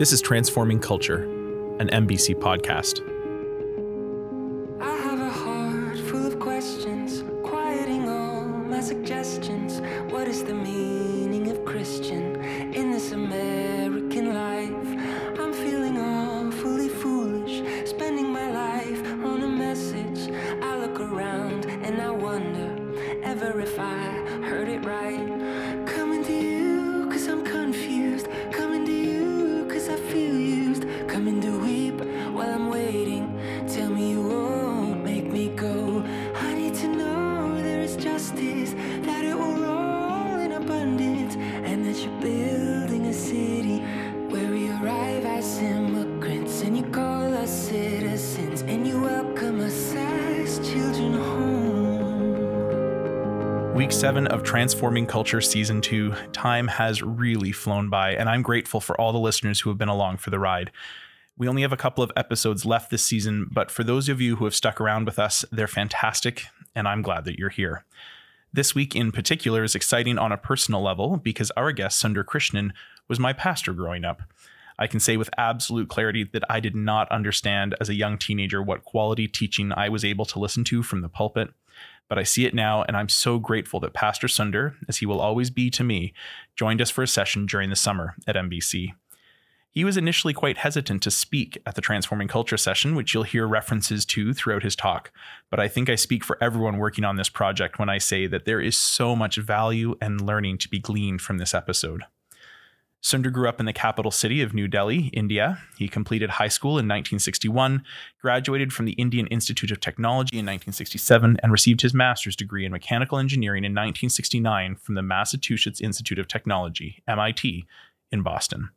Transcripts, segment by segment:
This is Transforming Culture, an MBC podcast. Of Transforming Culture Season 2. Time has really flown by, and I'm grateful for all the listeners who have been along for the ride. We only have a couple of episodes left this season, but for those of you who have stuck around with us, they're fantastic, and I'm glad that you're here. This week in particular is exciting on a personal level because our guest, Sunder Krishnan, was my pastor growing up. I can say with absolute clarity that I did not understand as a young teenager what quality teaching I was able to listen to from the pulpit, but I see it now, and I'm so grateful that Pastor Sunder, as he will always be to me, joined us for a session during the summer at MBC. He was initially quite hesitant to speak at the Transforming Culture session, which you'll hear references to throughout his talk. But I think I speak for everyone working on this project when I say that there is so much value and learning to be gleaned from this episode. Sunder grew up in the capital city of New Delhi, India. He completed high school in 1961, graduated from the Indian Institute of Technology in 1967, and received his master's degree in mechanical engineering in 1969 from the Massachusetts Institute of Technology, MIT, in Boston.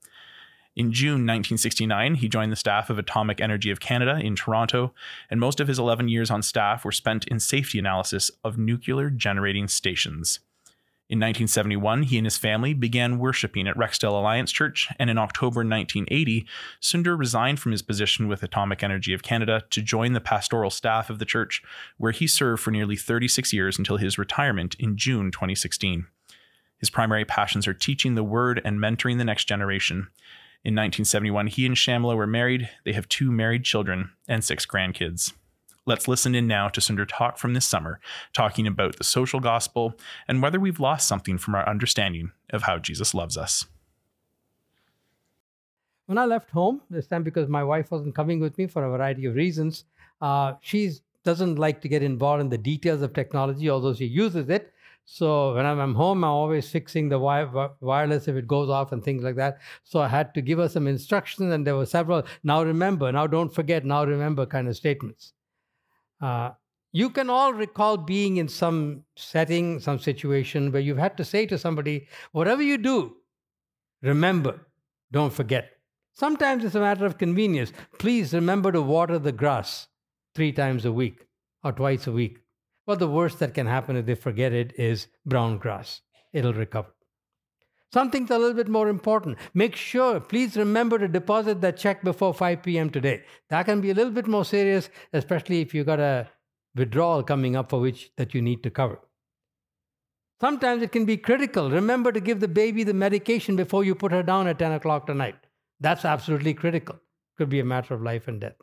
In June 1969, he joined the staff of Atomic Energy of Canada in Toronto, and most of his 11 years on staff were spent in safety analysis of nuclear generating stations. In 1971, he and his family began worshiping at Rexdale Alliance Church, and in October 1980, Sunder resigned from his position with Atomic Energy of Canada to join the pastoral staff of the church, where he served for nearly 36 years until his retirement in June 2016. His primary passions are teaching the word and mentoring the next generation. In 1971, he and Shamla were married. They have two married children and six grandkids. Let's listen in now to Sunder talk from this summer, talking about the social gospel and whether we've lost something from our understanding of how Jesus loves us. When I left home this time, because my wife wasn't coming with me for a variety of reasons, uh, she doesn't like to get involved in the details of technology, although she uses it. So when I'm, home, I'm always fixing the wi- wi- wireless if it goes off and things like that. So I had to give her some instructions, and there were several now remember, now don't forget, now remember kind of statements. Uh, you can all recall being in some setting, some situation where you've had to say to somebody, whatever you do, remember, don't forget. Sometimes it's a matter of convenience. Please remember to water the grass three times a week or twice a week. Well, the worst that can happen if they forget it is brown grass. It'll recover. Something's a little bit more important. Make sure, please remember to deposit that check before 5 p.m. today. That can be a little bit more serious, especially if you've got a withdrawal coming up for which that you need to cover. Sometimes it can be critical. Remember to give the baby the medication before you put her down at 10 o'clock tonight. That's absolutely critical. Could be a matter of life and death.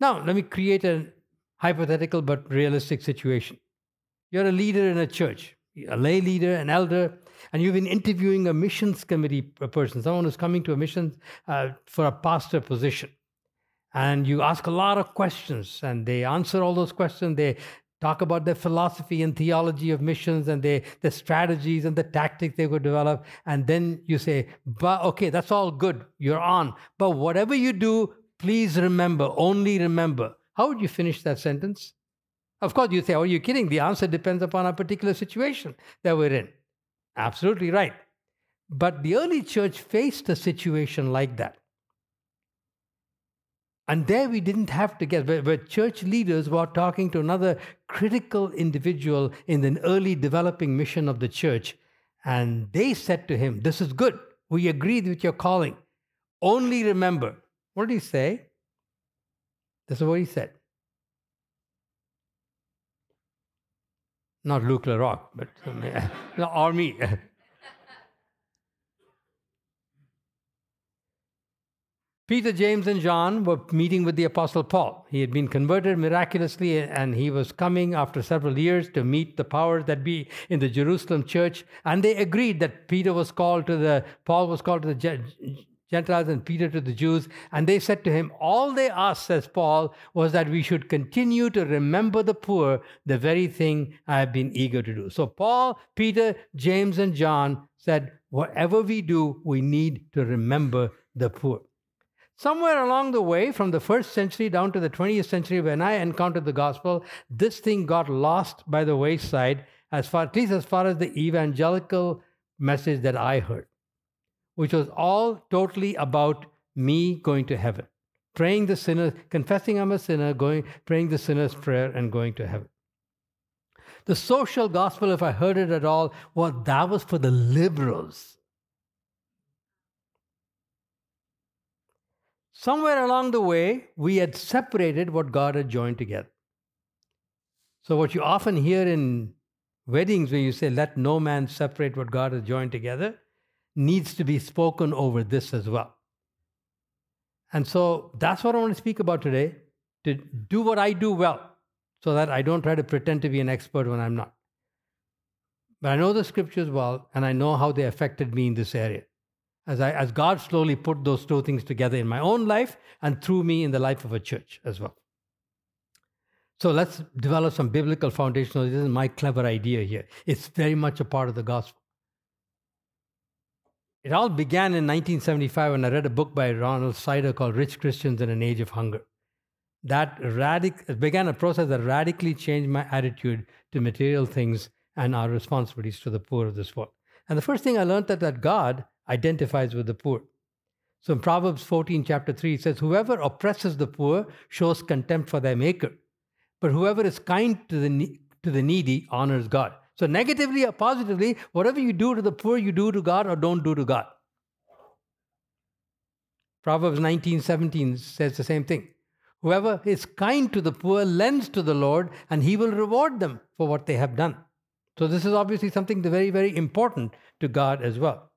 Now, let me create a hypothetical but realistic situation. You're a leader in a church, a lay leader, an elder, and you've been interviewing a missions committee person, someone who's coming to a mission uh, for a pastor position. And you ask a lot of questions, and they answer all those questions. They talk about their philosophy and theology of missions and their, the strategies and the tactics they would develop. And then you say, but okay, that's all good. You're on. But whatever you do, please remember, only remember. How would you finish that sentence? Of course, you say, oh, you're kidding. The answer depends upon a particular situation that we're in. Absolutely right. But the early church faced a situation like that. And there we didn't have to get, where, where church leaders were talking to another critical individual in the early developing mission of the church. And they said to him, This is good. We agree with your calling. Only remember. What did he say? This is what he said. Not Luke LaRocque, but no, or me. Peter, James, and John were meeting with the Apostle Paul. He had been converted miraculously, and he was coming after several years to meet the powers that be in the Jerusalem church. And they agreed that Peter was called to the, Paul was called to the Gentiles and Peter to the Jews. And they said to him, All they asked, says Paul, was that we should continue to remember the poor, the very thing I have been eager to do. So Paul, Peter, James, and John said, Whatever we do, we need to remember the poor. Somewhere along the way, from the first century down to the 20th century, when I encountered the gospel, this thing got lost by the wayside, as far, at least as far as the evangelical message that I heard, which was all totally about me going to heaven, praying the sinner, confessing I'm a sinner, going, praying the sinner's prayer, and going to heaven. The social gospel, if I heard it at all, well, that was for the liberals. Somewhere along the way, we had separated what God had joined together. So, what you often hear in weddings when you say, let no man separate what God has joined together, needs to be spoken over this as well. And so, that's what I want to speak about today to do what I do well so that I don't try to pretend to be an expert when I'm not. But I know the scriptures well, and I know how they affected me in this area as, I, as God slowly put those two things together in my own life and through me in the life of a church as well. So let's develop some biblical foundational. This is my clever idea here. It's very much a part of the gospel. It all began in 1975 when I read a book by Ronald Sider called Rich Christians in an Age of Hunger. That radic- began a process that radically changed my attitude to material things and our responsibilities to the poor of this world. And the first thing I learned that, that God identifies with the poor. So in Proverbs 14, chapter 3, it says, Whoever oppresses the poor shows contempt for their maker, but whoever is kind to the, to the needy honors God. So, negatively or positively, whatever you do to the poor, you do to God or don't do to God. Proverbs 19, 17 says the same thing. Whoever is kind to the poor lends to the Lord, and he will reward them for what they have done. So, this is obviously something very, very important to God as well.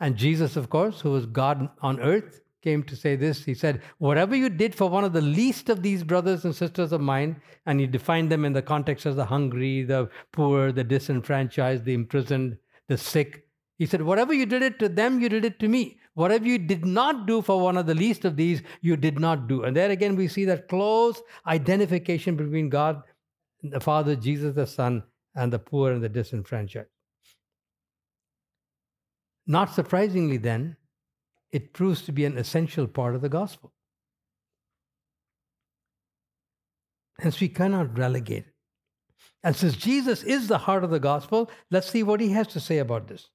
And Jesus, of course, who was God on earth, came to say this. He said, Whatever you did for one of the least of these brothers and sisters of mine, and he defined them in the context as the hungry, the poor, the disenfranchised, the imprisoned, the sick. He said, Whatever you did it to them, you did it to me. Whatever you did not do for one of the least of these, you did not do. And there again, we see that close identification between God, the Father, Jesus the Son, and the poor and the disenfranchised. Not surprisingly, then, it proves to be an essential part of the gospel. Hence, we cannot relegate it. And since Jesus is the heart of the gospel, let's see what he has to say about this.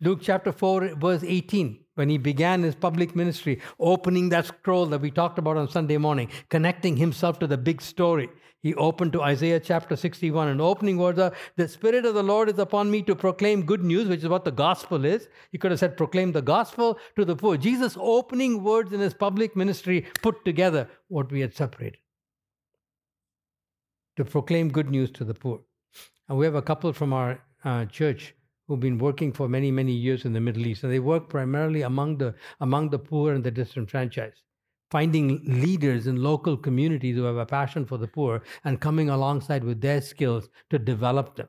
Luke chapter 4, verse 18, when he began his public ministry, opening that scroll that we talked about on Sunday morning, connecting himself to the big story he opened to Isaiah chapter 61. And opening words are, The Spirit of the Lord is upon me to proclaim good news, which is what the gospel is. He could have said, Proclaim the gospel to the poor. Jesus' opening words in his public ministry put together what we had separated to proclaim good news to the poor. And we have a couple from our uh, church who've been working for many, many years in the Middle East. And they work primarily among the, among the poor and the disenfranchised finding leaders in local communities who have a passion for the poor and coming alongside with their skills to develop them.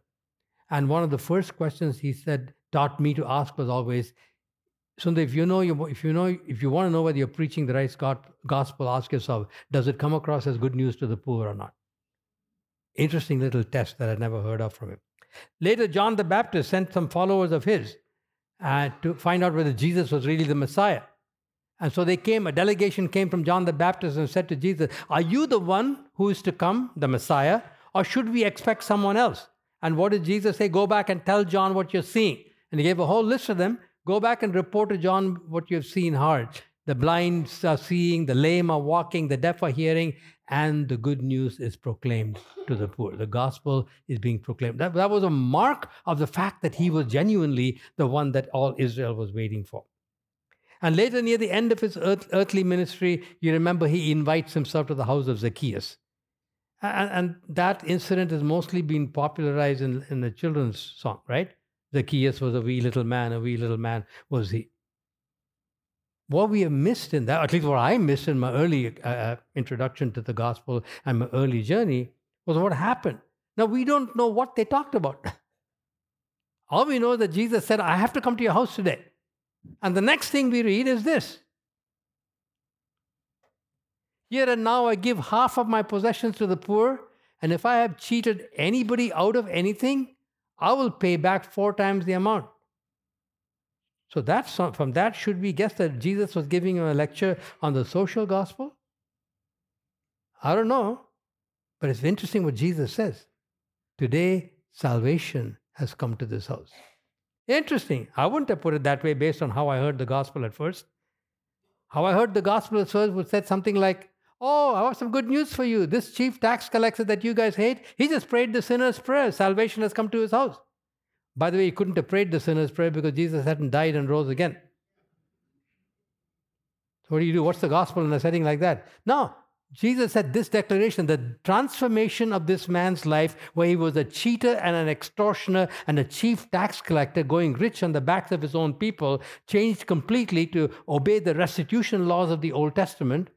And one of the first questions he said, taught me to ask was always, Sunder, if you know, you, if you know, if you want to know whether you're preaching the right gospel, ask yourself, does it come across as good news to the poor or not? Interesting little test that I'd never heard of from him. Later, John the Baptist sent some followers of his uh, to find out whether Jesus was really the Messiah. And so they came, a delegation came from John the Baptist and said to Jesus, Are you the one who is to come, the Messiah, or should we expect someone else? And what did Jesus say? Go back and tell John what you're seeing. And he gave a whole list of them. Go back and report to John what you've seen hard. The blind are seeing, the lame are walking, the deaf are hearing, and the good news is proclaimed to the poor. The gospel is being proclaimed. That, that was a mark of the fact that he was genuinely the one that all Israel was waiting for. And later, near the end of his earth, earthly ministry, you remember he invites himself to the house of Zacchaeus. And, and that incident has mostly been popularized in, in the children's song, right? Zacchaeus was a wee little man, a wee little man was he. What we have missed in that, at least what I missed in my early uh, uh, introduction to the gospel and my early journey, was what happened. Now, we don't know what they talked about. All we know is that Jesus said, I have to come to your house today. And the next thing we read is this Here and now I give half of my possessions to the poor, and if I have cheated anybody out of anything, I will pay back four times the amount. So that's from that should we guess that Jesus was giving a lecture on the social gospel? I don't know, but it's interesting what Jesus says. Today salvation has come to this house. Interesting. I wouldn't have put it that way based on how I heard the gospel at first. How I heard the gospel at first would said something like, Oh, I have some good news for you. This chief tax collector that you guys hate, he just prayed the sinner's prayer. Salvation has come to his house. By the way, he couldn't have prayed the sinner's prayer because Jesus hadn't died and rose again. So, what do you do? What's the gospel in a setting like that? No, Jesus said this declaration the transformation of this man's life, where he was a cheater and an extortioner and a chief tax collector going rich on the backs of his own people, changed completely to obey the restitution laws of the Old Testament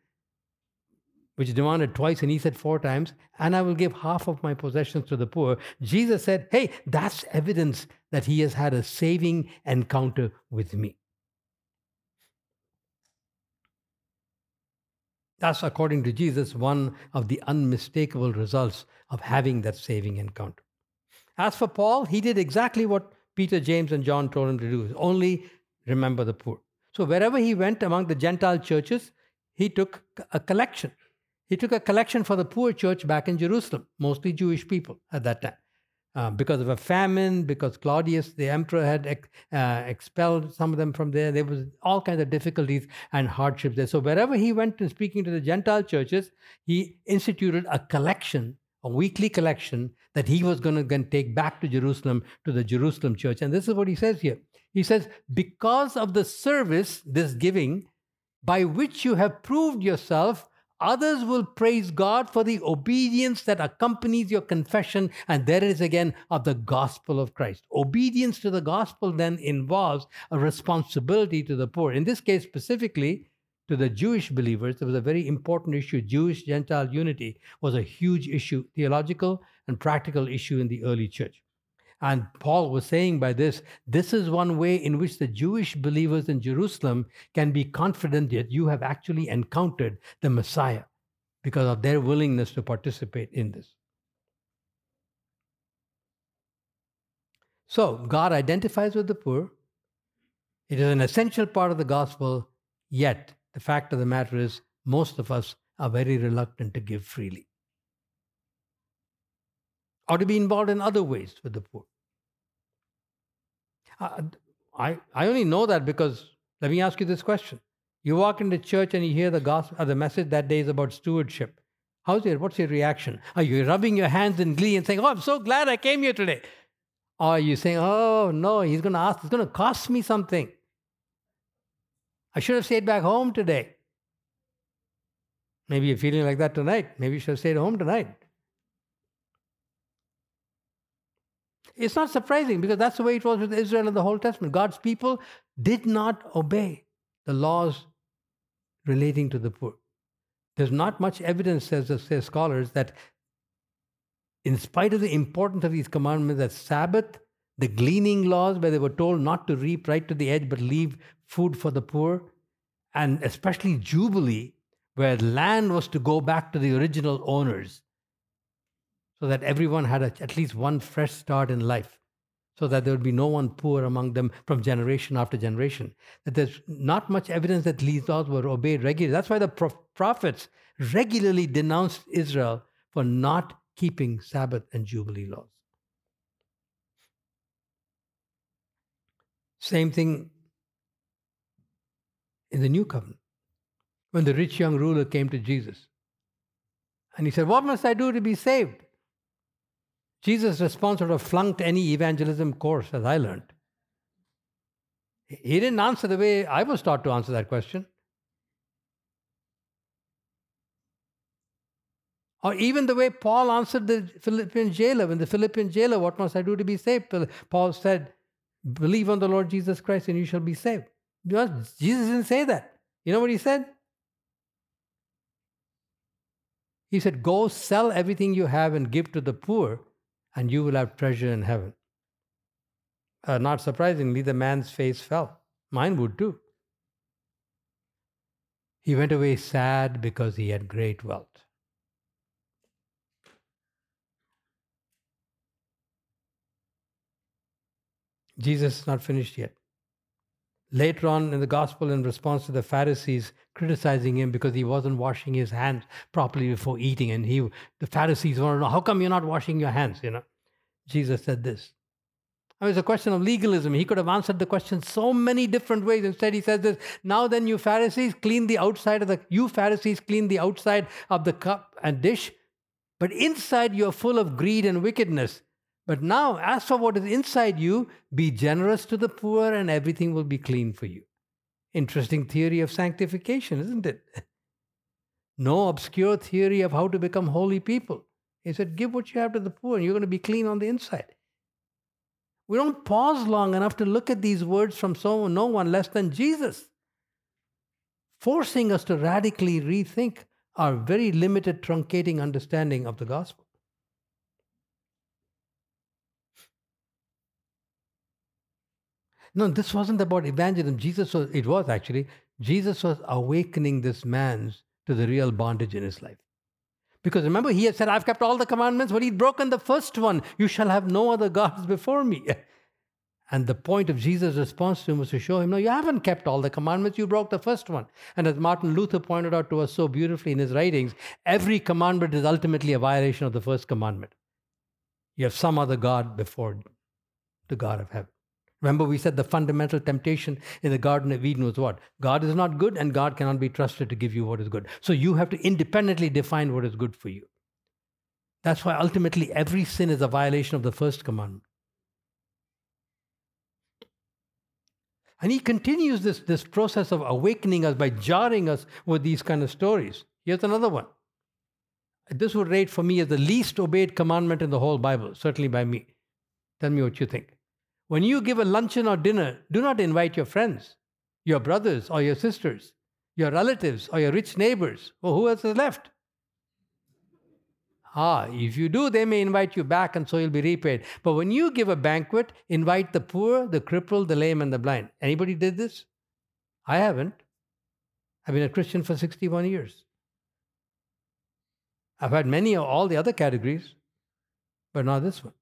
which demanded twice and he said four times, and I will give half of my possessions to the poor. Jesus said, Hey, that's evidence that he has had a saving encounter with me. That's, according to Jesus, one of the unmistakable results of having that saving encounter. As for Paul, he did exactly what Peter, James, and John told him to do only remember the poor. So, wherever he went among the Gentile churches, he took a collection he took a collection for the poor church back in Jerusalem, mostly Jewish people at that time. Uh, because of a famine, because Claudius, the emperor, had ex- uh, expelled some of them from there. There was all kinds of difficulties and hardships there. So wherever he went to speaking to the Gentile churches, he instituted a collection, a weekly collection that he was going to take back to Jerusalem to the Jerusalem church. And this is what he says here. He says, because of the service, this giving, by which you have proved yourself Others will praise God for the obedience that accompanies your confession. And there is again of the gospel of Christ. Obedience to the gospel then involves a responsibility to the poor. In this case, specifically to the Jewish believers, it was a very important issue. Jewish Gentile unity was a huge issue, theological and practical issue in the early church. And Paul was saying by this, this is one way in which the Jewish believers in Jerusalem can be confident that you have actually encountered the Messiah because of their willingness to participate in this. So, God identifies with the poor. It is an essential part of the gospel, yet, the fact of the matter is, most of us are very reluctant to give freely or to be involved in other ways with the poor. I, I only know that because let me ask you this question. You walk into church and you hear the gospel, uh, the message that day is about stewardship. How's your, what's your reaction? Are you rubbing your hands in glee and saying, Oh, I'm so glad I came here today? Or are you saying, Oh, no, he's going to ask, it's going to cost me something. I should have stayed back home today. Maybe you're feeling like that tonight. Maybe you should have stayed home tonight. It's not surprising because that's the way it was with Israel in the Old Testament. God's people did not obey the laws relating to the poor. There's not much evidence, says the scholars, that in spite of the importance of these commandments, that Sabbath, the gleaning laws, where they were told not to reap right to the edge but leave food for the poor, and especially Jubilee, where land was to go back to the original owners so that everyone had a, at least one fresh start in life, so that there would be no one poor among them from generation after generation. That there's not much evidence that these laws were obeyed regularly. That's why the prophets regularly denounced Israel for not keeping Sabbath and Jubilee laws. Same thing in the new covenant. When the rich young ruler came to Jesus and he said, What must I do to be saved? Jesus' response would have flunked any evangelism course, as I learned. He didn't answer the way I was taught to answer that question. Or even the way Paul answered the Philippian jailer. When the Philippian jailer, what must I do to be saved? Paul said, Believe on the Lord Jesus Christ and you shall be saved. Jesus didn't say that. You know what he said? He said, Go sell everything you have and give to the poor, and you will have treasure in heaven. Uh, not surprisingly, the man's face fell. Mine would too. He went away sad because he had great wealth. Jesus is not finished yet. Later on in the gospel, in response to the Pharisees criticizing him because he wasn't washing his hands properly before eating, and he, the Pharisees want to know, how come you're not washing your hands? You know, Jesus said this. I mean, it's a question of legalism. He could have answered the question so many different ways. Instead, he says this Now then, you Pharisees, clean the outside of the, you Pharisees, clean the outside of the cup and dish, but inside you're full of greed and wickedness. But now, as for what is inside you, be generous to the poor, and everything will be clean for you. Interesting theory of sanctification, isn't it? No obscure theory of how to become holy people. He said, Give what you have to the poor, and you're going to be clean on the inside. We don't pause long enough to look at these words from so, no one less than Jesus, forcing us to radically rethink our very limited, truncating understanding of the gospel. No, this wasn't about evangelism. Jesus was, it was actually, Jesus was awakening this man to the real bondage in his life. Because remember, he had said, I've kept all the commandments, but he'd broken the first one. You shall have no other gods before me. And the point of Jesus' response to him was to show him, No, you haven't kept all the commandments, you broke the first one. And as Martin Luther pointed out to us so beautifully in his writings, every commandment is ultimately a violation of the first commandment. You have some other God before the God of heaven. Remember, we said the fundamental temptation in the Garden of Eden was what? God is not good and God cannot be trusted to give you what is good. So you have to independently define what is good for you. That's why ultimately every sin is a violation of the first commandment. And he continues this, this process of awakening us by jarring us with these kind of stories. Here's another one. This would rate for me as the least obeyed commandment in the whole Bible, certainly by me. Tell me what you think. When you give a luncheon or dinner, do not invite your friends, your brothers or your sisters, your relatives or your rich neighbors. Well, who else is left? Ah, if you do, they may invite you back and so you'll be repaid. But when you give a banquet, invite the poor, the crippled, the lame, and the blind. Anybody did this? I haven't. I've been a Christian for 61 years. I've had many of all the other categories, but not this one.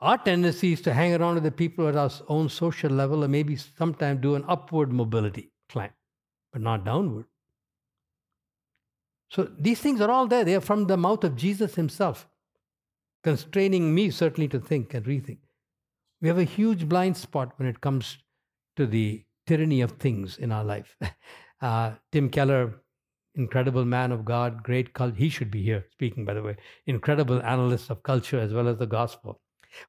Our tendency is to hang around with the people at our own social level and maybe sometimes do an upward mobility climb, but not downward. So these things are all there. They are from the mouth of Jesus himself, constraining me certainly to think and rethink. We have a huge blind spot when it comes to the tyranny of things in our life. Uh, Tim Keller, incredible man of God, great cult. He should be here speaking, by the way. Incredible analyst of culture as well as the gospel.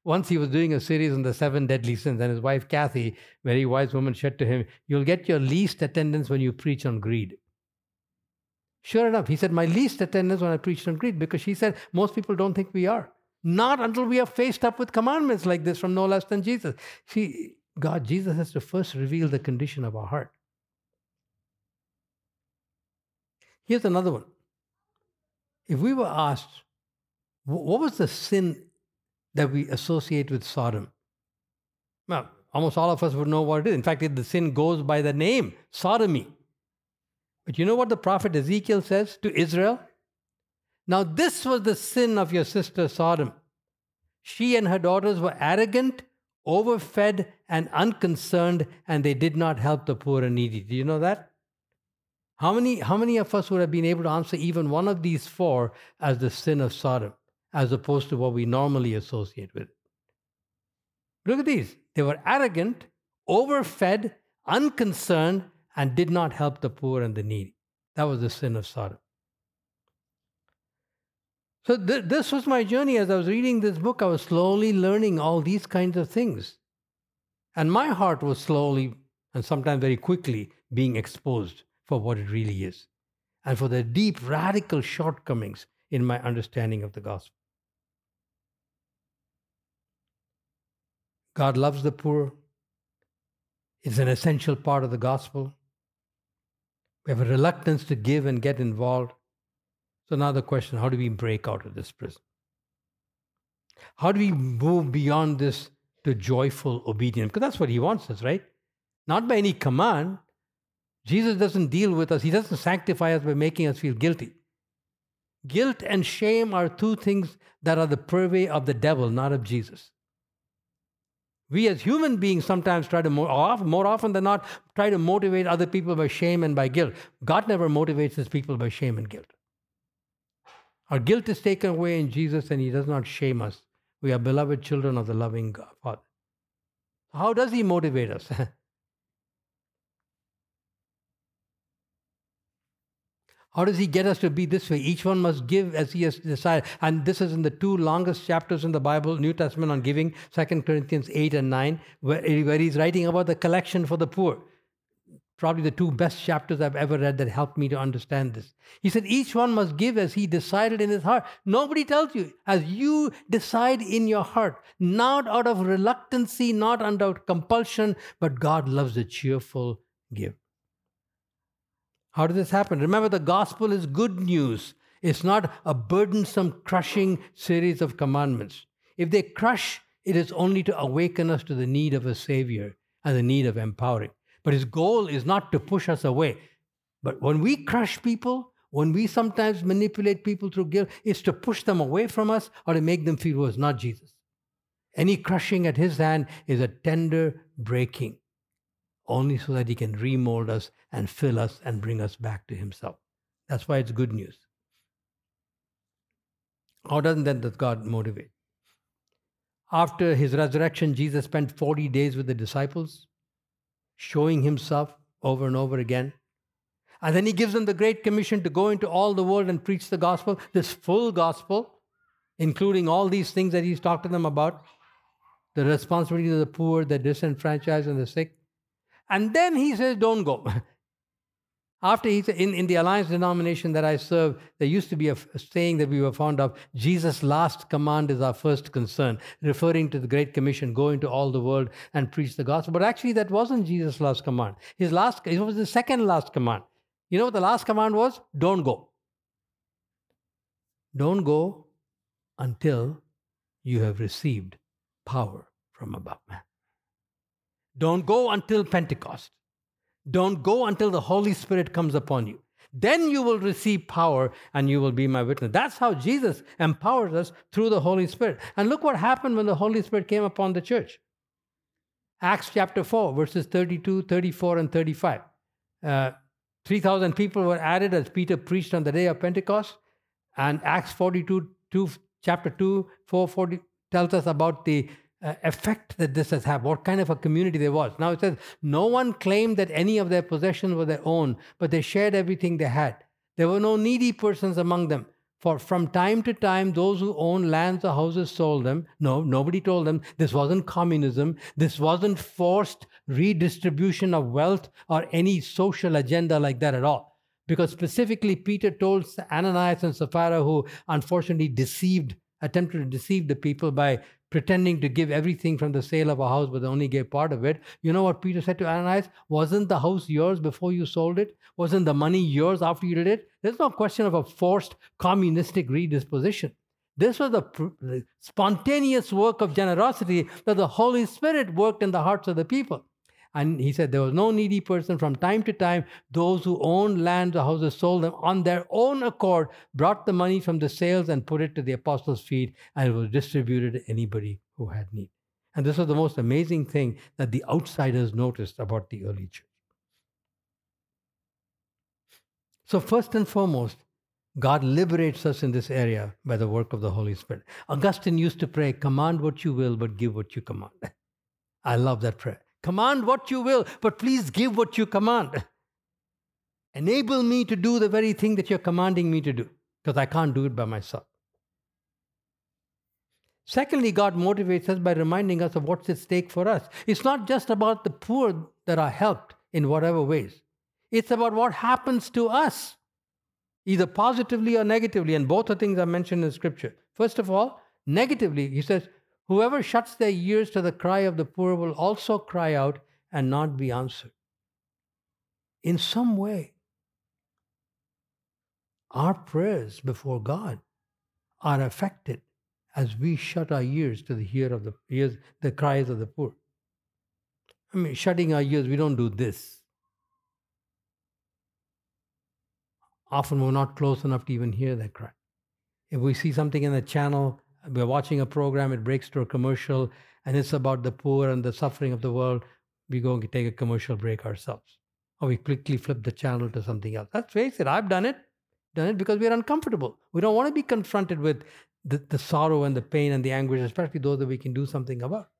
Once he was doing a series on the seven deadly sins, and his wife Kathy, very wise woman, said to him, You'll get your least attendance when you preach on greed. Sure enough, he said, My least attendance when I preached on greed, because she said, Most people don't think we are. Not until we are faced up with commandments like this from no less than Jesus. See, God, Jesus has to first reveal the condition of our heart. Here's another one. If we were asked, what was the sin that we associate with Sodom. Well, almost all of us would know what it is. In fact, the sin goes by the name sodomy. But you know what the prophet Ezekiel says to Israel? Now, this was the sin of your sister Sodom. She and her daughters were arrogant, overfed, and unconcerned, and they did not help the poor and needy. Do you know that? How many, how many of us would have been able to answer even one of these four as the sin of Sodom? As opposed to what we normally associate with. Look at these. They were arrogant, overfed, unconcerned, and did not help the poor and the needy. That was the sin of Sodom. So, th- this was my journey. As I was reading this book, I was slowly learning all these kinds of things. And my heart was slowly and sometimes very quickly being exposed for what it really is and for the deep, radical shortcomings in my understanding of the gospel. God loves the poor. It's an essential part of the gospel. We have a reluctance to give and get involved. So now the question how do we break out of this prison? How do we move beyond this to joyful obedience? Because that's what he wants us, right? Not by any command. Jesus doesn't deal with us, he doesn't sanctify us by making us feel guilty. Guilt and shame are two things that are the purvey of the devil, not of Jesus. We as human beings sometimes try to, more, often than not, try to motivate other people by shame and by guilt. God never motivates his people by shame and guilt. Our guilt is taken away in Jesus and he does not shame us. We are beloved children of the loving God, Father. How does he motivate us? How does he get us to be this way? Each one must give as he has decided. And this is in the two longest chapters in the Bible, New Testament on giving, 2 Corinthians 8 and 9, where, he's writing about the collection for the poor. Probably the two best chapters I've ever read that helped me to understand this. He said, Each one must give as he decided in his heart. Nobody tells you, as you decide in your heart, not out of reluctancy, not under compulsion, but God loves a cheerful give. How does this happen? Remember, the gospel is good news. It's not a burdensome, crushing series of commandments. If they crush, it is only to awaken us to the need of a Savior and the need of empowering. But His goal is not to push us away. But when we crush people, when we sometimes manipulate people through guilt, it's to push them away from us or to make them feel worse, not Jesus. Any crushing at His hand is a tender breaking only so that He can remold us and fill us and bring us back to Himself. That's why it's good news. How doesn't then does God motivate? After his resurrection, Jesus spent 40 days with the disciples, showing himself over and over again. And then he gives them the Great Commission to go into all the world and preach the gospel, this full gospel, including all these things that he's talked to them about the responsibility of the poor, the disenfranchised, and the sick. And then he says, don't go. After he said, in, in the Alliance denomination that I serve, there used to be a, a saying that we were fond of Jesus' last command is our first concern, referring to the Great Commission, go into all the world and preach the gospel. But actually, that wasn't Jesus' last command. His last, it was the second last command. You know what the last command was? Don't go. Don't go until you have received power from above. Don't go until Pentecost. Don't go until the Holy Spirit comes upon you. Then you will receive power and you will be my witness. That's how Jesus empowers us through the Holy Spirit. And look what happened when the Holy Spirit came upon the church. Acts chapter 4, verses 32, 34, and 35. Uh, 3,000 people were added as Peter preached on the day of Pentecost. And Acts 42, 2, chapter 2, 440 tells us about the uh, effect that this has had, what kind of a community there was. Now it says, no one claimed that any of their possessions were their own, but they shared everything they had. There were no needy persons among them. For from time to time, those who owned lands or houses sold them. No, nobody told them. This wasn't communism. This wasn't forced redistribution of wealth or any social agenda like that at all. Because specifically, Peter told Ananias and Sapphira, who unfortunately deceived, attempted to deceive the people by pretending to give everything from the sale of a house, but only gave part of it. You know what Peter said to Ananias? Wasn't the house yours before you sold it? Wasn't the money yours after you did it? There's no question of a forced communistic redisposition. This was the spontaneous work of generosity that the Holy Spirit worked in the hearts of the people. And he said there was no needy person. From time to time, those who owned lands or houses sold them on their own accord, brought the money from the sales and put it to the apostles' feet, and it was distributed to anybody who had need. And this was the most amazing thing that the outsiders noticed about the early church. So, first and foremost, God liberates us in this area by the work of the Holy Spirit. Augustine used to pray, Command what you will, but give what you command. I love that prayer. Command what you will, but please give what you command. Enable me to do the very thing that you're commanding me to do, because I can't do it by myself. Secondly, God motivates us by reminding us of what's at stake for us. It's not just about the poor that are helped in whatever ways, it's about what happens to us, either positively or negatively. And both are things are mentioned in Scripture. First of all, negatively, he says, Whoever shuts their ears to the cry of the poor will also cry out and not be answered. In some way, our prayers before God are affected as we shut our ears to the ear of the ears, the cries of the poor. I mean, shutting our ears, we don't do this. Often we're not close enough to even hear that cry. If we see something in the channel, we're watching a program, it breaks to a commercial, and it's about the poor and the suffering of the world, we go and take a commercial break ourselves. Or we quickly flip the channel to something else. Let's face it, I've done it. Done it because we're uncomfortable. We don't want to be confronted with the, the sorrow and the pain and the anguish, especially those that we can do something about.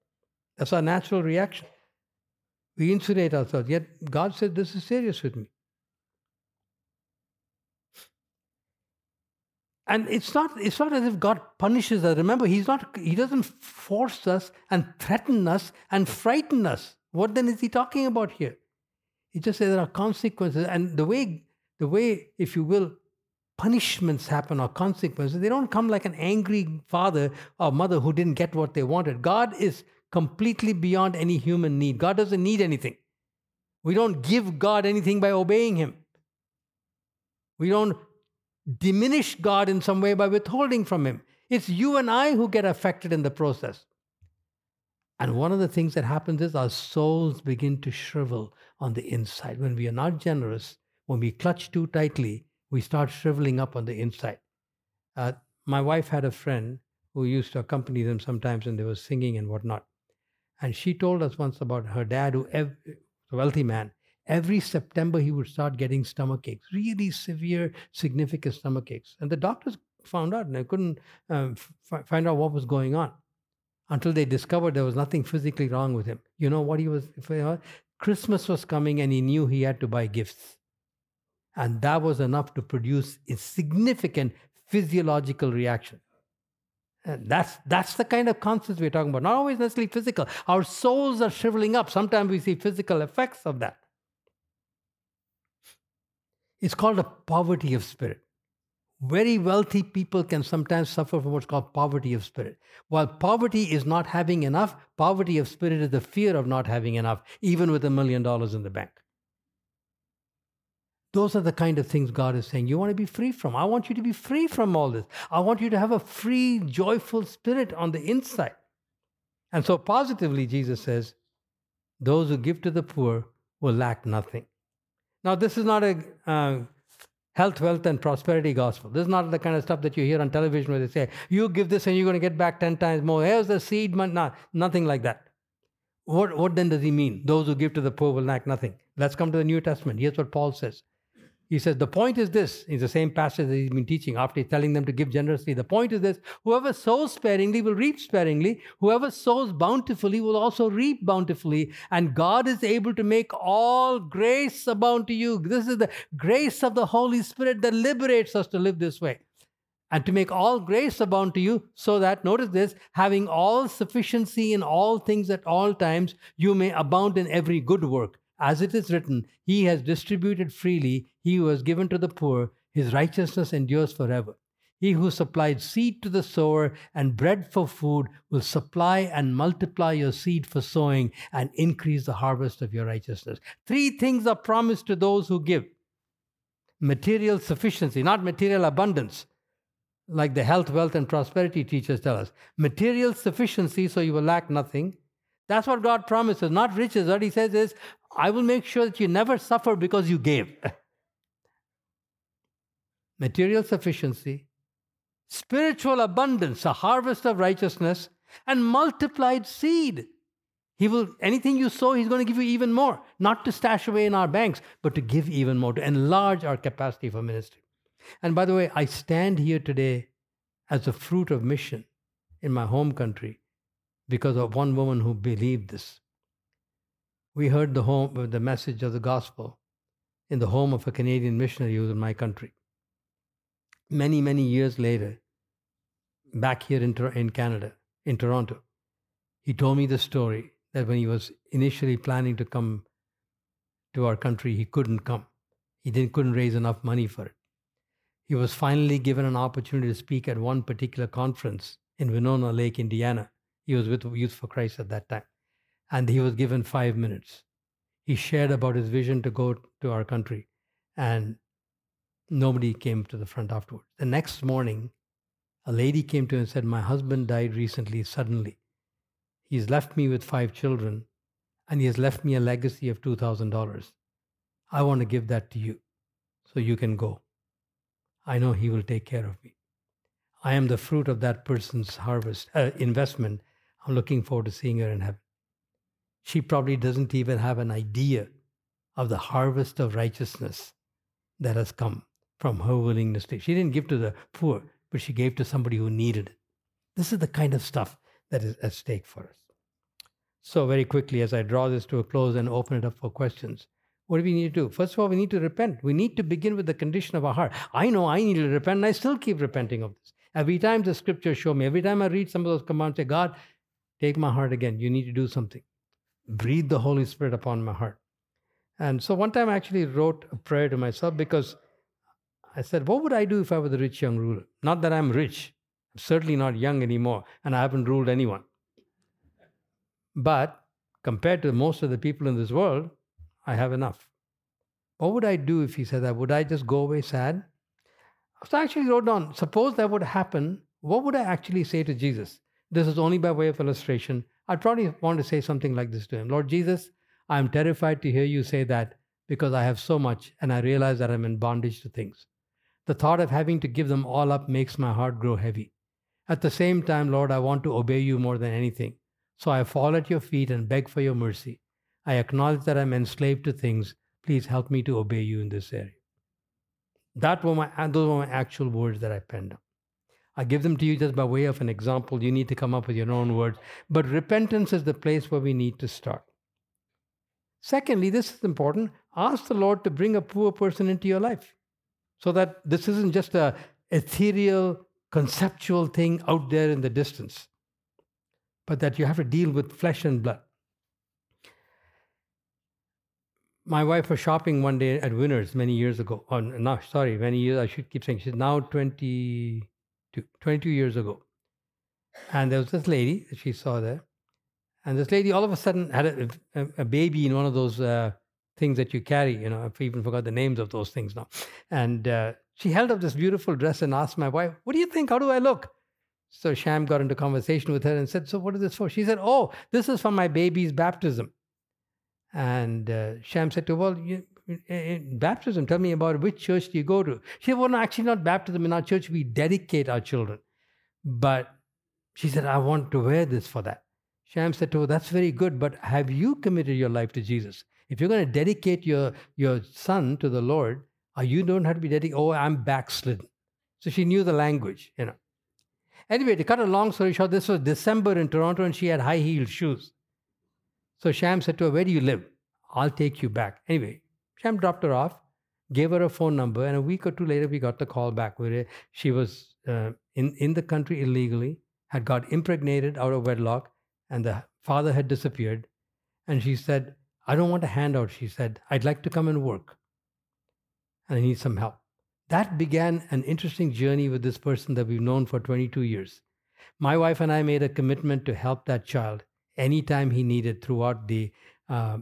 That's our natural reaction. We insulate ourselves. Yet God said, This is serious with me. And it's not, it's not as if God punishes us. Remember, He's not, He doesn't force us and threaten us and frighten us. What then is He talking about here? He just says there are consequences. And the way, the way, if you will, punishments happen or consequences, they don't come like an angry father or mother who didn't get what they wanted. God is completely beyond any human need. God doesn't need anything. We don't give God anything by obeying Him. We don't diminish God in some way by withholding from Him. It's you and I who get affected in the process. And one of the things that happens is our souls begin to shrivel on the inside. When we are not generous, when we clutch too tightly, we start shriveling up on the inside. Uh, my wife had a friend who used to accompany them sometimes and they were singing and whatnot. And she told us once about her dad, who ev- a wealthy man, every September he would start getting stomach aches, really severe, significant stomach aches. And the doctors found out and they couldn't um, f- find out what was going on until they discovered there was nothing physically wrong with him. You know what he was? Christmas was coming and he knew he had to buy gifts. And that was enough to produce a significant physiological reaction. And that's, that's the kind of concepts we're talking about. Not always necessarily physical. Our souls are shriveling up. Sometimes we see physical effects of that. It's called a poverty of spirit. Very wealthy people can sometimes suffer from what's called poverty of spirit. While poverty is not having enough, poverty of spirit is the fear of not having enough, even with a million dollars in the bank. Those are the kind of things God is saying you want to be free from. I want you to be free from all this. I want you to have a free, joyful spirit on the inside. And so, positively, Jesus says, those who give to the poor will lack nothing. Now, this is not a uh, health, wealth, and prosperity gospel. This is not the kind of stuff that you hear on television where they say, you give this and you're going to get back 10 times more. Here's the seed, Man. not, nothing like that. What, what then does he mean? Those who give to the poor will lack nothing. Let's come to the New Testament. Here's what Paul says. He says, The point is this, in the same passage that he's been teaching after he's telling them to give generously. The point is this whoever sows sparingly will reap sparingly. Whoever sows bountifully will also reap bountifully. And God is able to make all grace abound to you. This is the grace of the Holy Spirit that liberates us to live this way. And to make all grace abound to you, so that, notice this, having all sufficiency in all things at all times, you may abound in every good work. As it is written, He has distributed freely, He who has given to the poor, His righteousness endures forever. He who supplied seed to the sower and bread for food will supply and multiply your seed for sowing and increase the harvest of your righteousness. Three things are promised to those who give material sufficiency, not material abundance, like the health, wealth, and prosperity teachers tell us. Material sufficiency, so you will lack nothing. That's what God promises, not riches. What He says is, I will make sure that you never suffer because you gave. Material sufficiency, spiritual abundance, a harvest of righteousness, and multiplied seed. He will, anything you sow, He's going to give you even more. Not to stash away in our banks, but to give even more, to enlarge our capacity for ministry. And by the way, I stand here today as a fruit of mission in my home country because of one woman who believed this. We heard the, home, the message of the gospel in the home of a Canadian missionary who was in my country. Many, many years later, back here in, in Canada, in Toronto, he told me the story that when he was initially planning to come to our country, he couldn't come. He didn't, couldn't raise enough money for it. He was finally given an opportunity to speak at one particular conference in Winona Lake, Indiana He was with Youth for Christ at that time. And he was given five minutes. He shared about his vision to go to our country. And nobody came to the front afterwards. The next morning, a lady came to him and said, My husband died recently, suddenly. He's left me with five children, and he has left me a legacy of $2,000. I want to give that to you so you can go. I know he will take care of me. I am the fruit of that person's harvest, uh, investment. I'm looking forward to seeing her in heaven. She probably doesn't even have an idea of the harvest of righteousness that has come from her willingness to. She didn't give to the poor, but she gave to somebody who needed it. This is the kind of stuff that is at stake for us. So, very quickly, as I draw this to a close and open it up for questions, what do we need to do? First of all, we need to repent. We need to begin with the condition of our heart. I know I need to repent, and I still keep repenting of this. Every time the scriptures show me, every time I read some of those commands, say, God, take my heart again. You need to do something. Breathe the Holy Spirit upon my heart. And so one time I actually wrote a prayer to myself because I said, What would I do if I were the rich young ruler? Not that I'm rich, I'm certainly not young anymore, and I haven't ruled anyone. But compared to most of the people in this world, I have enough. What would I do if he said that? Would I just go away sad? So I actually wrote down, suppose that would happen, what would I actually say to Jesus? This is only by way of illustration. I'd probably want to say something like this to him Lord Jesus, I'm terrified to hear you say that because I have so much and I realize that I'm in bondage to things. The thought of having to give them all up makes my heart grow heavy. At the same time, Lord, I want to obey you more than anything. So I fall at your feet and beg for your mercy. I acknowledge that I'm enslaved to things. Please help me to obey you in this area. That were my, those were my actual words that I penned down. I give them to you just by way of an example. You need to come up with your own words. But repentance is the place where we need to start. Secondly, this is important. Ask the Lord to bring a poor person into your life so that this isn't just a ethereal, conceptual thing out there in the distance, but that you have to deal with flesh and blood. My wife was shopping one day at Winners many years ago. Oh, no, sorry, many years. I should keep saying she's now 22, 22 years ago. And there was this lady that she saw there. And this lady all of a sudden had a, a, a baby in one of those uh, things that you carry. You know, I've even forgot the names of those things now. And uh, she held up this beautiful dress and asked my wife, What do you think? How do I look? So Sham got into conversation with her and said, So what is this for? She said, Oh, this is for my baby's baptism. And uh, Sham said to her, Well, you, in baptism, tell me about which church do you go to? She said, Well, no, actually, not baptism. In our church, we dedicate our children. But she said, I want to wear this for that. Sham said to her, That's very good, but have you committed your life to Jesus? If you're going to dedicate your, your son to the Lord, uh, you don't have to be dedicated, oh, I'm backslidden. So she knew the language, you know. Anyway, to cut a long story short, this was December in Toronto and she had high heeled shoes. So Sham said to her, Where do you live? I'll take you back. Anyway, Sham dropped her off, gave her a phone number, and a week or two later, we got the call back where she was uh, in, in the country illegally, had got impregnated out of wedlock, and the father had disappeared. And she said, I don't want a handout, she said. I'd like to come and work. And I need some help. That began an interesting journey with this person that we've known for 22 years. My wife and I made a commitment to help that child anytime he needed throughout the uh,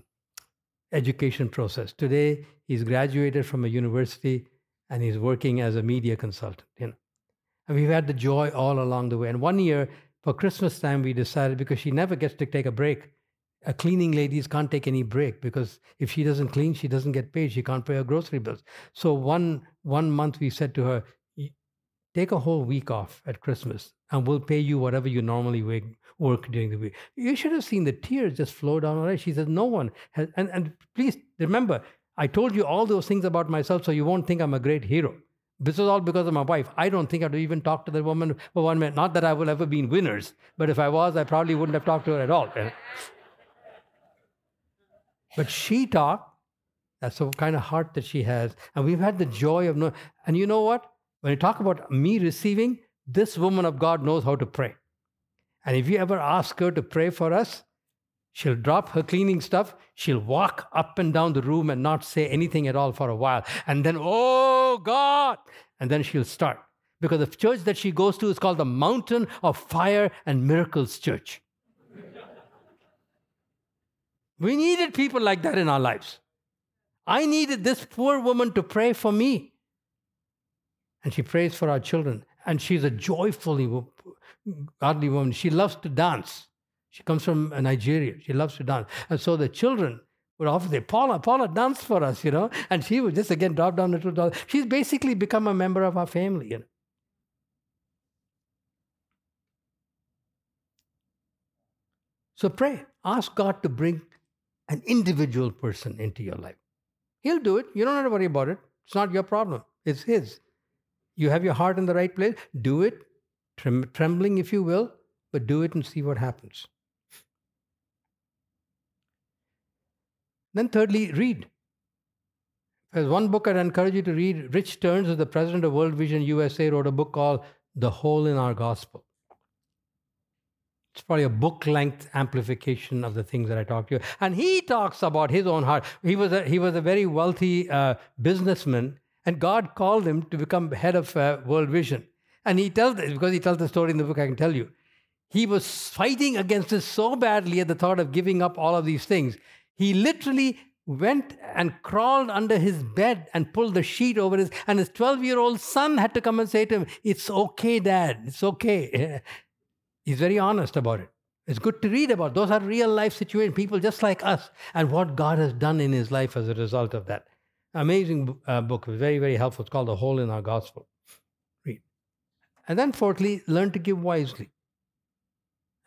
education process. Today, he's graduated from a university and he's working as a media consultant. You know, and we've had the joy all along the way. And one year for Christmas time, we decided because she never gets to take a break a cleaning ladies can't take any break because if she doesn't clean, she doesn't get paid. She can't pay her grocery bills. So one one month we said to her, take a whole week off at Christmas and we'll pay you whatever you normally work during the week. You should have seen the tears just flow down her eyes. She says, no one has, and, and please remember, I told you all those things about myself so you won't think I'm a great hero. This is all because of my wife. I don't think I'd even talked to the woman for one minute. Not that I would ever been winners, but if I was, I probably wouldn't have talked to her at all. Eh? But she talked. That's the kind of heart that she has. And we've had the joy of knowing. And you know what? When you talk about me receiving, this woman of God knows how to pray. And if you ever ask her to pray for us, she'll drop her cleaning stuff, she'll walk up and down the room and not say anything at all for a while. And then, oh God! And then she'll start. Because the church that she goes to is called the Mountain of Fire and Miracles Church. We needed people like that in our lives. I needed this poor woman to pray for me. And she prays for our children. And she's a joyfully godly woman. She loves to dance. She comes from Nigeria. She loves to dance. And so the children would often say, Paula, Paula, dance for us, you know. And she would just again drop down little dollars. She's basically become a member of our family, you know. So pray. Ask God to bring an individual person into your life. He'll do it. You don't have to worry about it. It's not your problem. It's His. You have your heart in the right place. Do it, trem- trembling if you will, but do it and see what happens. Then, thirdly, read. There's one book I'd encourage you to read. Rich who's the president of World Vision USA, wrote a book called The Hole in Our Gospel. It's probably a book length amplification of the things that I talked to you. And he talks about his own heart. He was a, he was a very wealthy uh, businessman, and God called him to become head of uh, World Vision. And he tells this because he tells the story in the book, I can tell you. He was fighting against this so badly at the thought of giving up all of these things. He literally went and crawled under his bed and pulled the sheet over his and his 12 year old son had to come and say to him it's okay dad it's okay. He's very honest about it. It's good to read about those are real life situations people just like us and what god has done in his life as a result of that. Amazing uh, book very very helpful. It's called the hole in our gospel and then fourthly learn to give wisely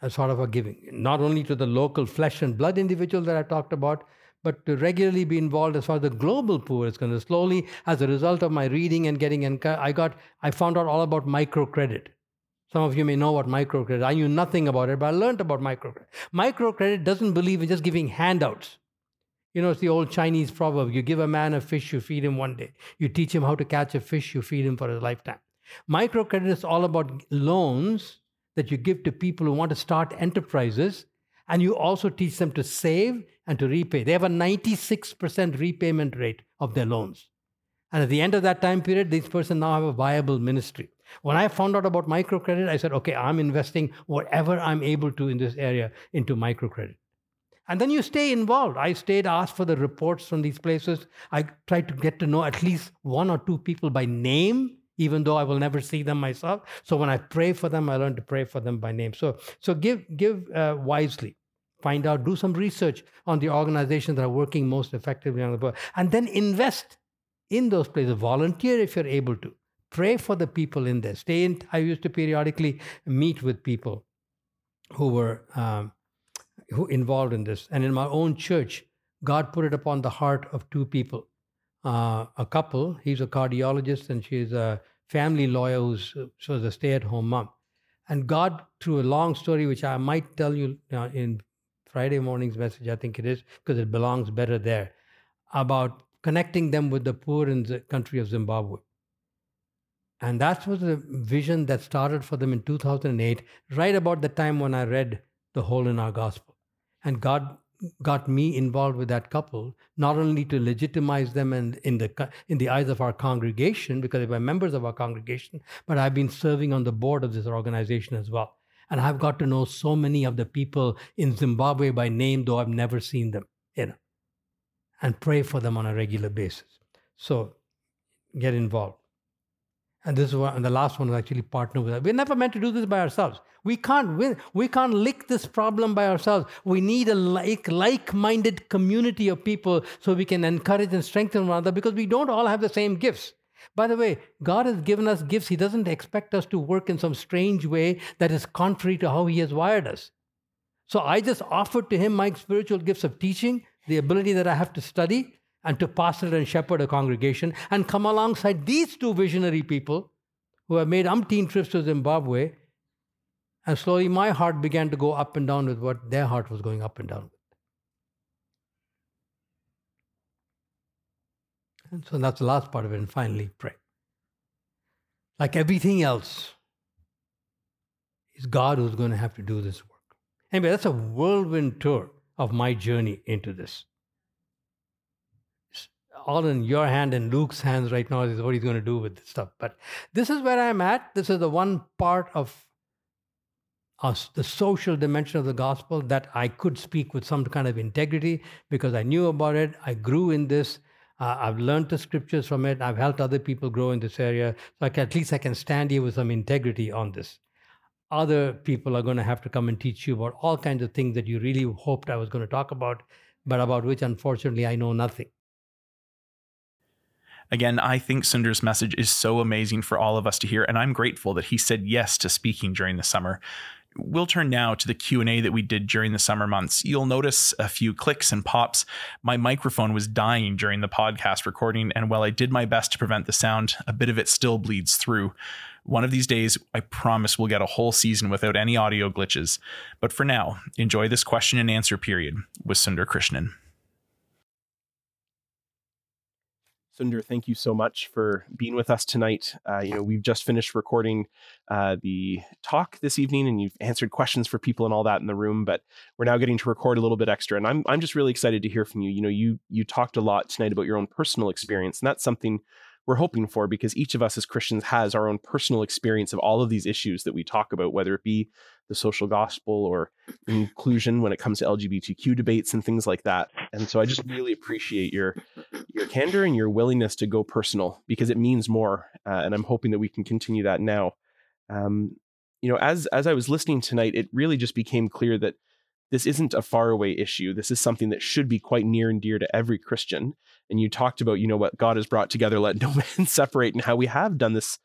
as sort of a giving, not only to the local flesh and blood individual that I talked about, but to regularly be involved as far as the global poor is concerned. Slowly, as a result of my reading and getting, encu- I got, I found out all about microcredit. Some of you may know what microcredit. I knew nothing about it, but I learned about microcredit. Microcredit doesn't believe in just giving handouts. You know, it's the old Chinese proverb: you give a man a fish, you feed him one day. You teach him how to catch a fish, you feed him for his lifetime. Microcredit is all about loans that you give to people who want to start enterprises, and you also teach them to save and to repay. They have a 96% repayment rate of their loans. And at the end of that time period, this person now have a viable ministry. When I found out about microcredit, I said, okay, I'm investing whatever I'm able to in this area into microcredit. And then you stay involved. I stayed, asked for the reports from these places. I tried to get to know at least one or two people by name, even though I will never see them myself. So when I pray for them, I learn to pray for them by name. So, so give, give uh, wisely. Find out, do some research on the organizations that are working most effectively on the world, and then invest in those places. Volunteer if you're able to. Pray for the people in there. Stay in. I used to periodically meet with people who were um, who involved in this. And in my own church, God put it upon the heart of two people. Uh, a couple, he's a cardiologist and she's a family lawyer who's she was a stay-at-home mom. And God, through a long story, which I might tell you uh, in Friday morning's message, I think it is, because it belongs better there, about connecting them with the poor in the country of Zimbabwe. And that was a vision that started for them in 2008, right about the time when I read The Hole in Our Gospel. And God got me involved with that couple, not only to legitimize them and in the in the eyes of our congregation, because they were members of our congregation, but I've been serving on the board of this organization as well. And I've got to know so many of the people in Zimbabwe by name, though I've never seen them, you know, and pray for them on a regular basis. So get involved. And this is one, and the last one is actually partner with us. We're never meant to do this by ourselves. We can't win. We can't lick this problem by ourselves. We need a like like-minded community of people so we can encourage and strengthen one another because we don't all have the same gifts. By the way, God has given us gifts. He doesn't expect us to work in some strange way that is contrary to how He has wired us. So I just offered to Him my spiritual gifts of teaching, the ability that I have to study, and to pastor and shepherd a congregation and come alongside these two visionary people who have made umpteen trips to Zimbabwe. And slowly my heart began to go up and down with what their heart was going up and down with. And so that's the last part of it. And finally, pray. Like everything else, it's God who's going to have to do this work. Anyway, that's a whirlwind tour of my journey into this all in your hand and Luke's hands right now is what he's going to do with this stuff. But this is where I'm at. This is the one part of us the social dimension of the gospel that I could speak with some kind of integrity because I knew about it. I grew in this. Uh, I've learned the scriptures from it. I've helped other people grow in this area. So can, at least I can stand here with some integrity on this. Other people are going to have to come and teach you about all kinds of things that you really hoped I was going to talk about, but about which unfortunately I know nothing. Again, I think Sunder's message is so amazing for all of us to hear, and I'm grateful that he said yes to speaking during the summer. We'll turn now to the Q&A that we did during the summer months. You'll notice a few clicks and pops. My microphone was dying during the podcast recording, and while I did my best to prevent the sound, a bit of it still bleeds through. One of these days, I promise we'll get a whole season without any audio glitches. But for now, enjoy this question and answer period with Sunder Krishnan. Sunder, thank you so much for being with us tonight. Uh, you know, we've just finished recording uh, the talk this evening, and you've answered questions for people and all that in the room. But we're now getting to record a little bit extra, and I'm I'm just really excited to hear from you. You know, you you talked a lot tonight about your own personal experience, and that's something we're hoping for because each of us as Christians has our own personal experience of all of these issues that we talk about, whether it be the social gospel or inclusion when it comes to LGBTQ debates and things like that. And so I just really appreciate your your candor and your willingness to go personal because it means more. Uh, and I'm hoping that we can continue that now. Um, you know, as as I was listening tonight, it really just became clear that this isn't a faraway issue. This is something that should be quite near and dear to every Christian. And you talked about, you know, what God has brought together, let no man separate, and how we have done this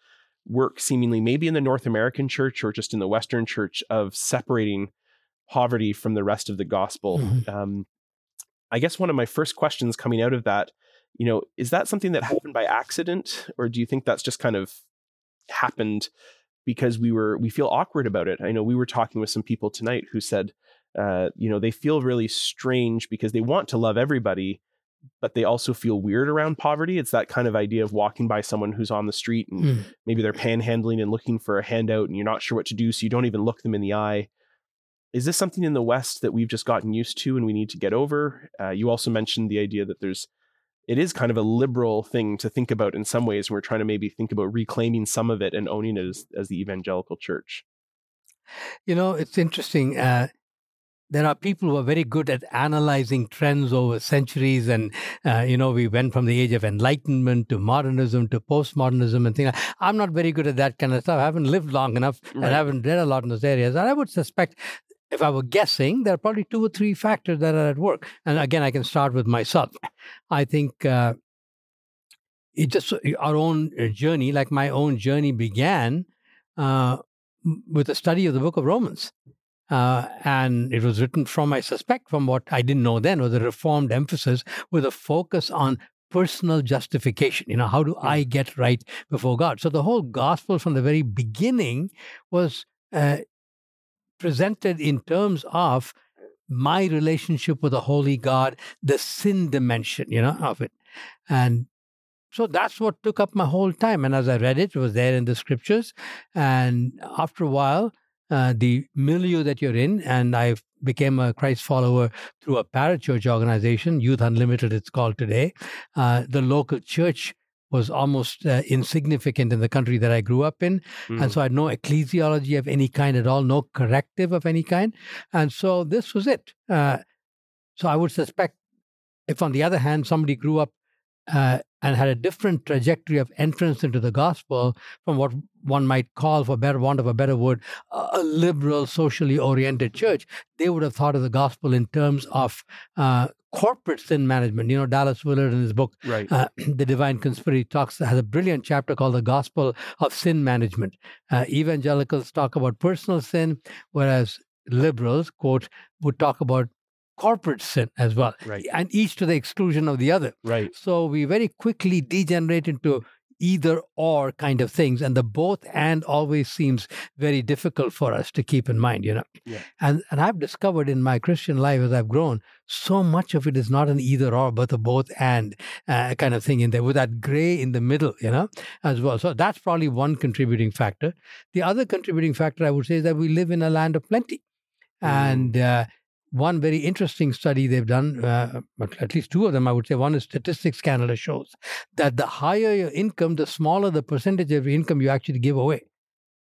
work seemingly maybe in the North American church or just in the Western church of separating poverty from the rest of the gospel. Mm-hmm. Um, I guess one of my first questions coming out of that, you know, is that something that happened by accident, or do you think that's just kind of happened because we were we feel awkward about it? I know we were talking with some people tonight who said, uh, you know, they feel really strange because they want to love everybody, but they also feel weird around poverty. It's that kind of idea of walking by someone who's on the street and mm. maybe they're panhandling and looking for a handout and you're not sure what to do, so you don't even look them in the eye. Is this something in the West that we've just gotten used to and we need to get over? Uh, you also mentioned the idea that there's, it is kind of a liberal thing to think about in some ways. And we're trying to maybe think about reclaiming some of it and owning it as, as the evangelical church. You know, it's interesting. Uh, there are people who are very good at analyzing trends over centuries and uh, you know we went from the age of enlightenment to modernism to postmodernism and things i'm not very good at that kind of stuff i haven't lived long enough right. and i haven't read a lot in those areas and i would suspect if I were guessing, there are probably two or three factors that are at work. And again, I can start with myself. I think uh, it just our own journey, like my own journey, began uh, with the study of the book of Romans. Uh, and it was written from, I suspect, from what I didn't know then, was a reformed emphasis with a focus on personal justification. You know, how do I get right before God? So the whole gospel from the very beginning was uh, presented in terms of my relationship with the holy God, the sin dimension, you know, of it. And so that's what took up my whole time. And as I read it, it was there in the scriptures. And after a while, uh, the milieu that you're in. And I became a Christ follower through a parachurch organization, Youth Unlimited, it's called today. Uh, the local church was almost uh, insignificant in the country that I grew up in. Mm. And so I had no ecclesiology of any kind at all, no corrective of any kind. And so this was it. Uh, so I would suspect if, on the other hand, somebody grew up uh, and had a different trajectory of entrance into the gospel from what one might call, for better want of a better word, a liberal, socially oriented church, they would have thought of the gospel in terms of uh, corporate sin management. You know, Dallas Willard in his book, right. uh, The Divine Conspiracy, talks has a brilliant chapter called The Gospel of Sin Management. Uh, evangelicals talk about personal sin, whereas liberals, quote, would talk about corporate sin as well. Right. And each to the exclusion of the other. Right. So we very quickly degenerate into either or kind of things and the both and always seems very difficult for us to keep in mind you know yeah. and and i've discovered in my christian life as i've grown so much of it is not an either or but a both and uh, kind of thing in there with that gray in the middle you know as well so that's probably one contributing factor the other contributing factor i would say is that we live in a land of plenty mm. and uh, one very interesting study they've done, uh, at least two of them, I would say. One is Statistics Canada shows that the higher your income, the smaller the percentage of your income you actually give away.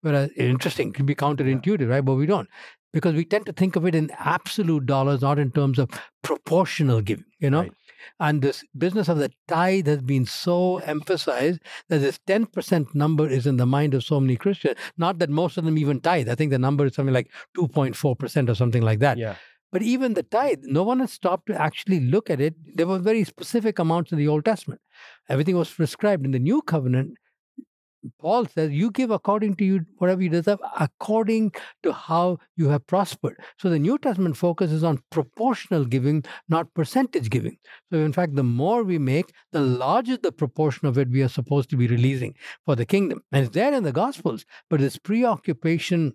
Whereas interesting, it can be counterintuitive, right? But we don't because we tend to think of it in absolute dollars, not in terms of proportional giving, you know? Right. And this business of the tithe has been so emphasized that this 10% number is in the mind of so many Christians. Not that most of them even tithe. I think the number is something like 2.4% or something like that. Yeah. But even the tithe, no one has stopped to actually look at it. There were very specific amounts in the Old Testament. Everything was prescribed. In the New Covenant, Paul says, You give according to you whatever you deserve, according to how you have prospered. So the New Testament focuses on proportional giving, not percentage giving. So, in fact, the more we make, the larger the proportion of it we are supposed to be releasing for the kingdom. And it's there in the Gospels, but this preoccupation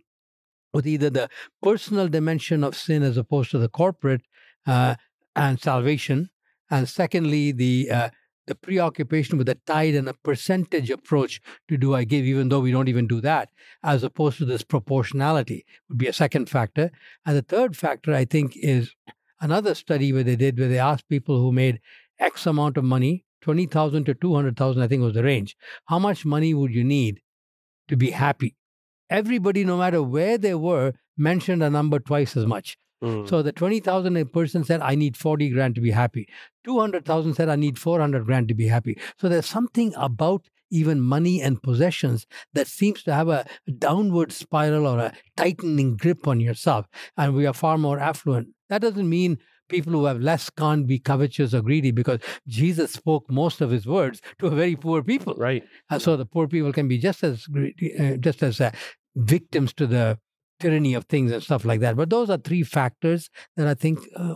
with either the personal dimension of sin as opposed to the corporate uh, and salvation, and secondly, the uh, the preoccupation with the tithe and a percentage approach to do I give, even though we don't even do that, as opposed to this proportionality would be a second factor. And the third factor, I think, is another study where they did where they asked people who made X amount of money, 20,000 to 200,000, I think was the range. How much money would you need to be happy? Everybody, no matter where they were, mentioned a number twice as much. Mm. So the 20,000 a person said, I need 40 grand to be happy. 200,000 said, I need 400 grand to be happy. So there's something about even money and possessions that seems to have a downward spiral or a tightening grip on yourself. And we are far more affluent. That doesn't mean people who have less can't be covetous or greedy because Jesus spoke most of his words to a very poor people. right. And so the poor people can be just as greedy, uh, just as uh, victims to the tyranny of things and stuff like that. But those are three factors that I think. Uh,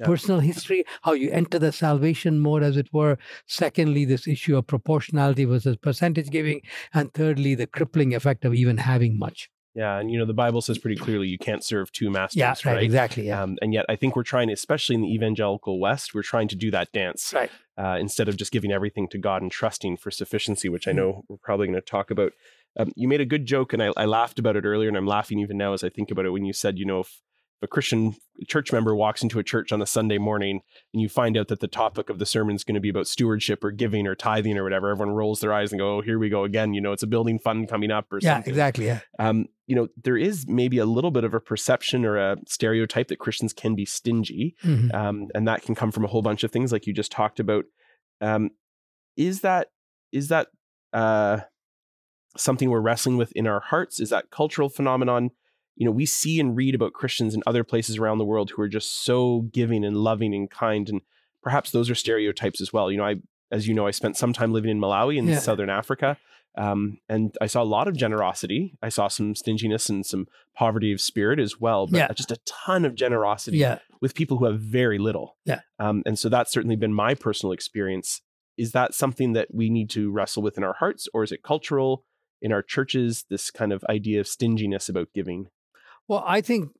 Yeah. Personal history, how you enter the salvation mode, as it were. Secondly, this issue of proportionality versus percentage giving. And thirdly, the crippling effect of even having much. Yeah. And, you know, the Bible says pretty clearly you can't serve two masters. Yeah, right, right? exactly. Yeah. Um, and yet, I think we're trying, especially in the evangelical West, we're trying to do that dance right. uh, instead of just giving everything to God and trusting for sufficiency, which I Mhm. know we're probably going to talk about. Um, you made a good joke, and I, I laughed about it earlier, and I'm laughing even now as I think about it when you said, you know, if a Christian church member walks into a church on a Sunday morning and you find out that the topic of the sermon is going to be about stewardship or giving or tithing or whatever, everyone rolls their eyes and go, oh, here we go again. You know, it's a building fund coming up or Yeah, something exactly. Yeah. um, you know, there is maybe a little bit of a perception or a stereotype that Christians can be stingy, Mhm. um, and that can come from a whole bunch of things, like you just talked about. Um, is that is that uh, something we're wrestling with in our hearts? Is that cultural phenomenon? You know, we see and read about Christians in other places around the world who are just so giving and loving and kind, and perhaps those are stereotypes as well. You know, I, as you know, I spent some time living in Malawi in Yeah. southern Africa, um, and I saw a lot of generosity. I saw some stinginess and some poverty of spirit as well, but Yeah. just a ton of generosity Yeah. with people who have very little. Yeah. Um, and so that's certainly been my personal experience. Is that something that we need to wrestle with in our hearts, or is it cultural in our churches? This kind of idea of stinginess about giving. Well, I think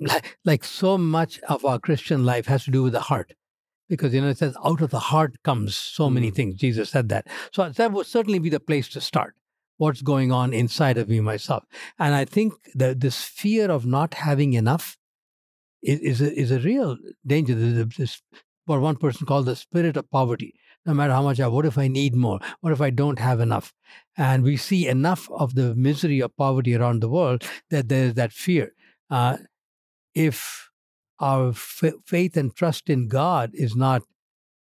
like, like so much of our Christian life has to do with the heart. Because, you know, it says, out of the heart comes so many Mm. things. Jesus said that. So that would certainly be the place to start. What's going on inside of me myself? And I think that this fear of not having enough is, is, a, is a real danger. A- this, what one person called the spirit of poverty. No matter how much I, what if I need more? What if I don't have enough? And we see enough of the misery of poverty around the world that there's that fear. Uh, if our f- faith and trust in God is not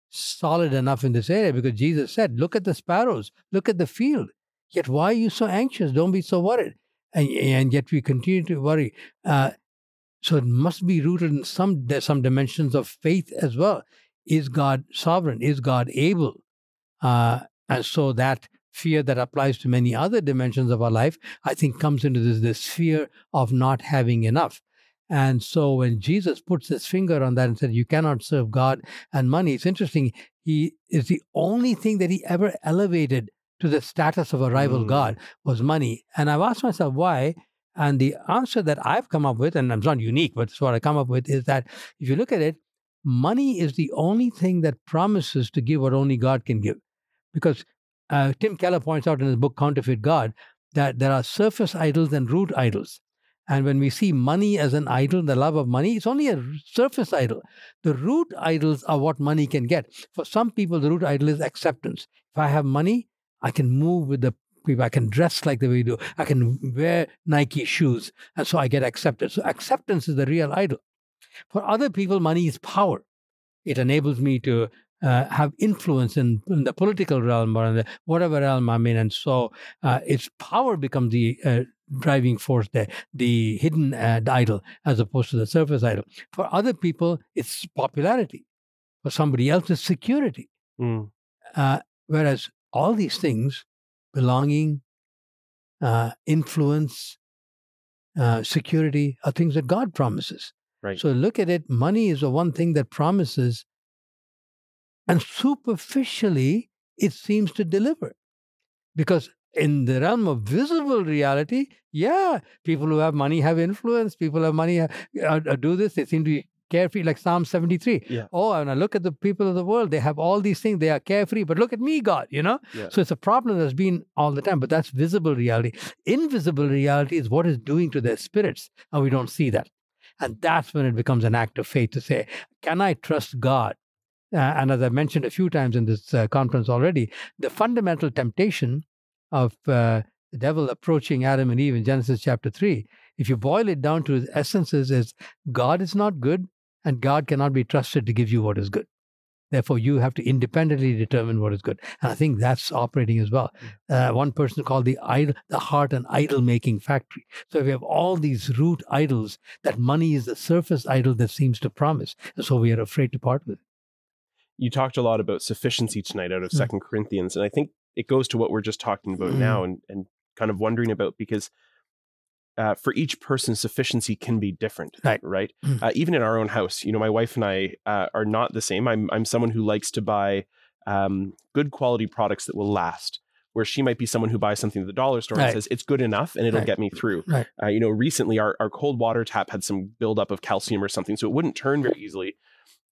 solid enough in this area, because Jesus said, Look at the sparrows, look at the field. Yet why are you so anxious? Don't be so worried. And, and yet we continue to worry. Uh, so it must be rooted in some some dimensions of faith as well. Is God sovereign? Is God able? Uh, and so that fear that applies to many other dimensions of our life, I think, comes into this this fear of not having enough. And so when Jesus puts his finger on that and said, You cannot serve God and money, it's interesting. He is the only thing that he ever elevated to the status of a rival Mm. God was money. And I've asked myself why. And the answer that I've come up with, and I'm not unique, but it's what I come up with, is that if you look at it, money is the only thing that promises to give what only God can give. Because uh, Tim Keller points out in his book, Counterfeit God, that there are surface idols and root idols. And when we see money as an idol, the love of money, it's only a surface idol. The root idols are what money can get. For some people, the root idol is acceptance. If I have money, I can move with the people. I can dress like the way you do. I can wear Nike shoes. And so I get accepted. So acceptance is the real idol. For other people, money is power. It enables me to uh, have influence in, in, the political realm or in the, whatever realm I'm in. And so uh, its power becomes the uh, driving force there, the hidden uh, idol, as opposed to the surface idol. For other people, it's popularity. For somebody else, it's security. Mm. whereas all these things, belonging, uh, influence, security, are things that God promises. Right. So look at it. Money is the one thing that promises, and superficially, it seems to deliver. Because in the realm of visible reality, yeah, people who have money have influence. People who have money have, uh, uh, do this. They seem to be carefree, like Psalm 73. Yeah. Oh, and I look at the people of the world, they have all these things, they are carefree, but look at me, God, you know? Yeah. So it's a problem that's been all the time, but that's visible reality. Invisible reality is what is doing to their spirits, and we don't see that. And that's when it becomes an act of faith to say, can I trust God? Uh, and as I mentioned a few times in this uh, conference already, the fundamental temptation of uh, the devil approaching Adam and Eve in Genesis chapter 3, if you boil it down to its essences, is God is not good and God cannot be trusted to give you what is good. Therefore, you have to independently determine what is good. And I think that's operating as well. Uh, one person called the idol, the heart and idol making factory. So we have all these root idols that money is the surface idol that seems to promise. And so we are afraid to part with it. You talked a lot about sufficiency tonight out of hmm. Second mm. Corinthians. And I think it goes to what we're just talking about mm. now and, and kind of wondering about because uh, for each person, sufficiency can be different, right? Right. Mm. Uh, even in our own house, you know, my wife and I uh, are not the same. I'm I'm someone who likes to buy um, good quality products that will last. Where she might be someone who buys something at the dollar store right. and says it's good enough and it'll right. get me through. Right. Uh, you know, recently our our cold water tap had some buildup of calcium or something, so it wouldn't turn very easily.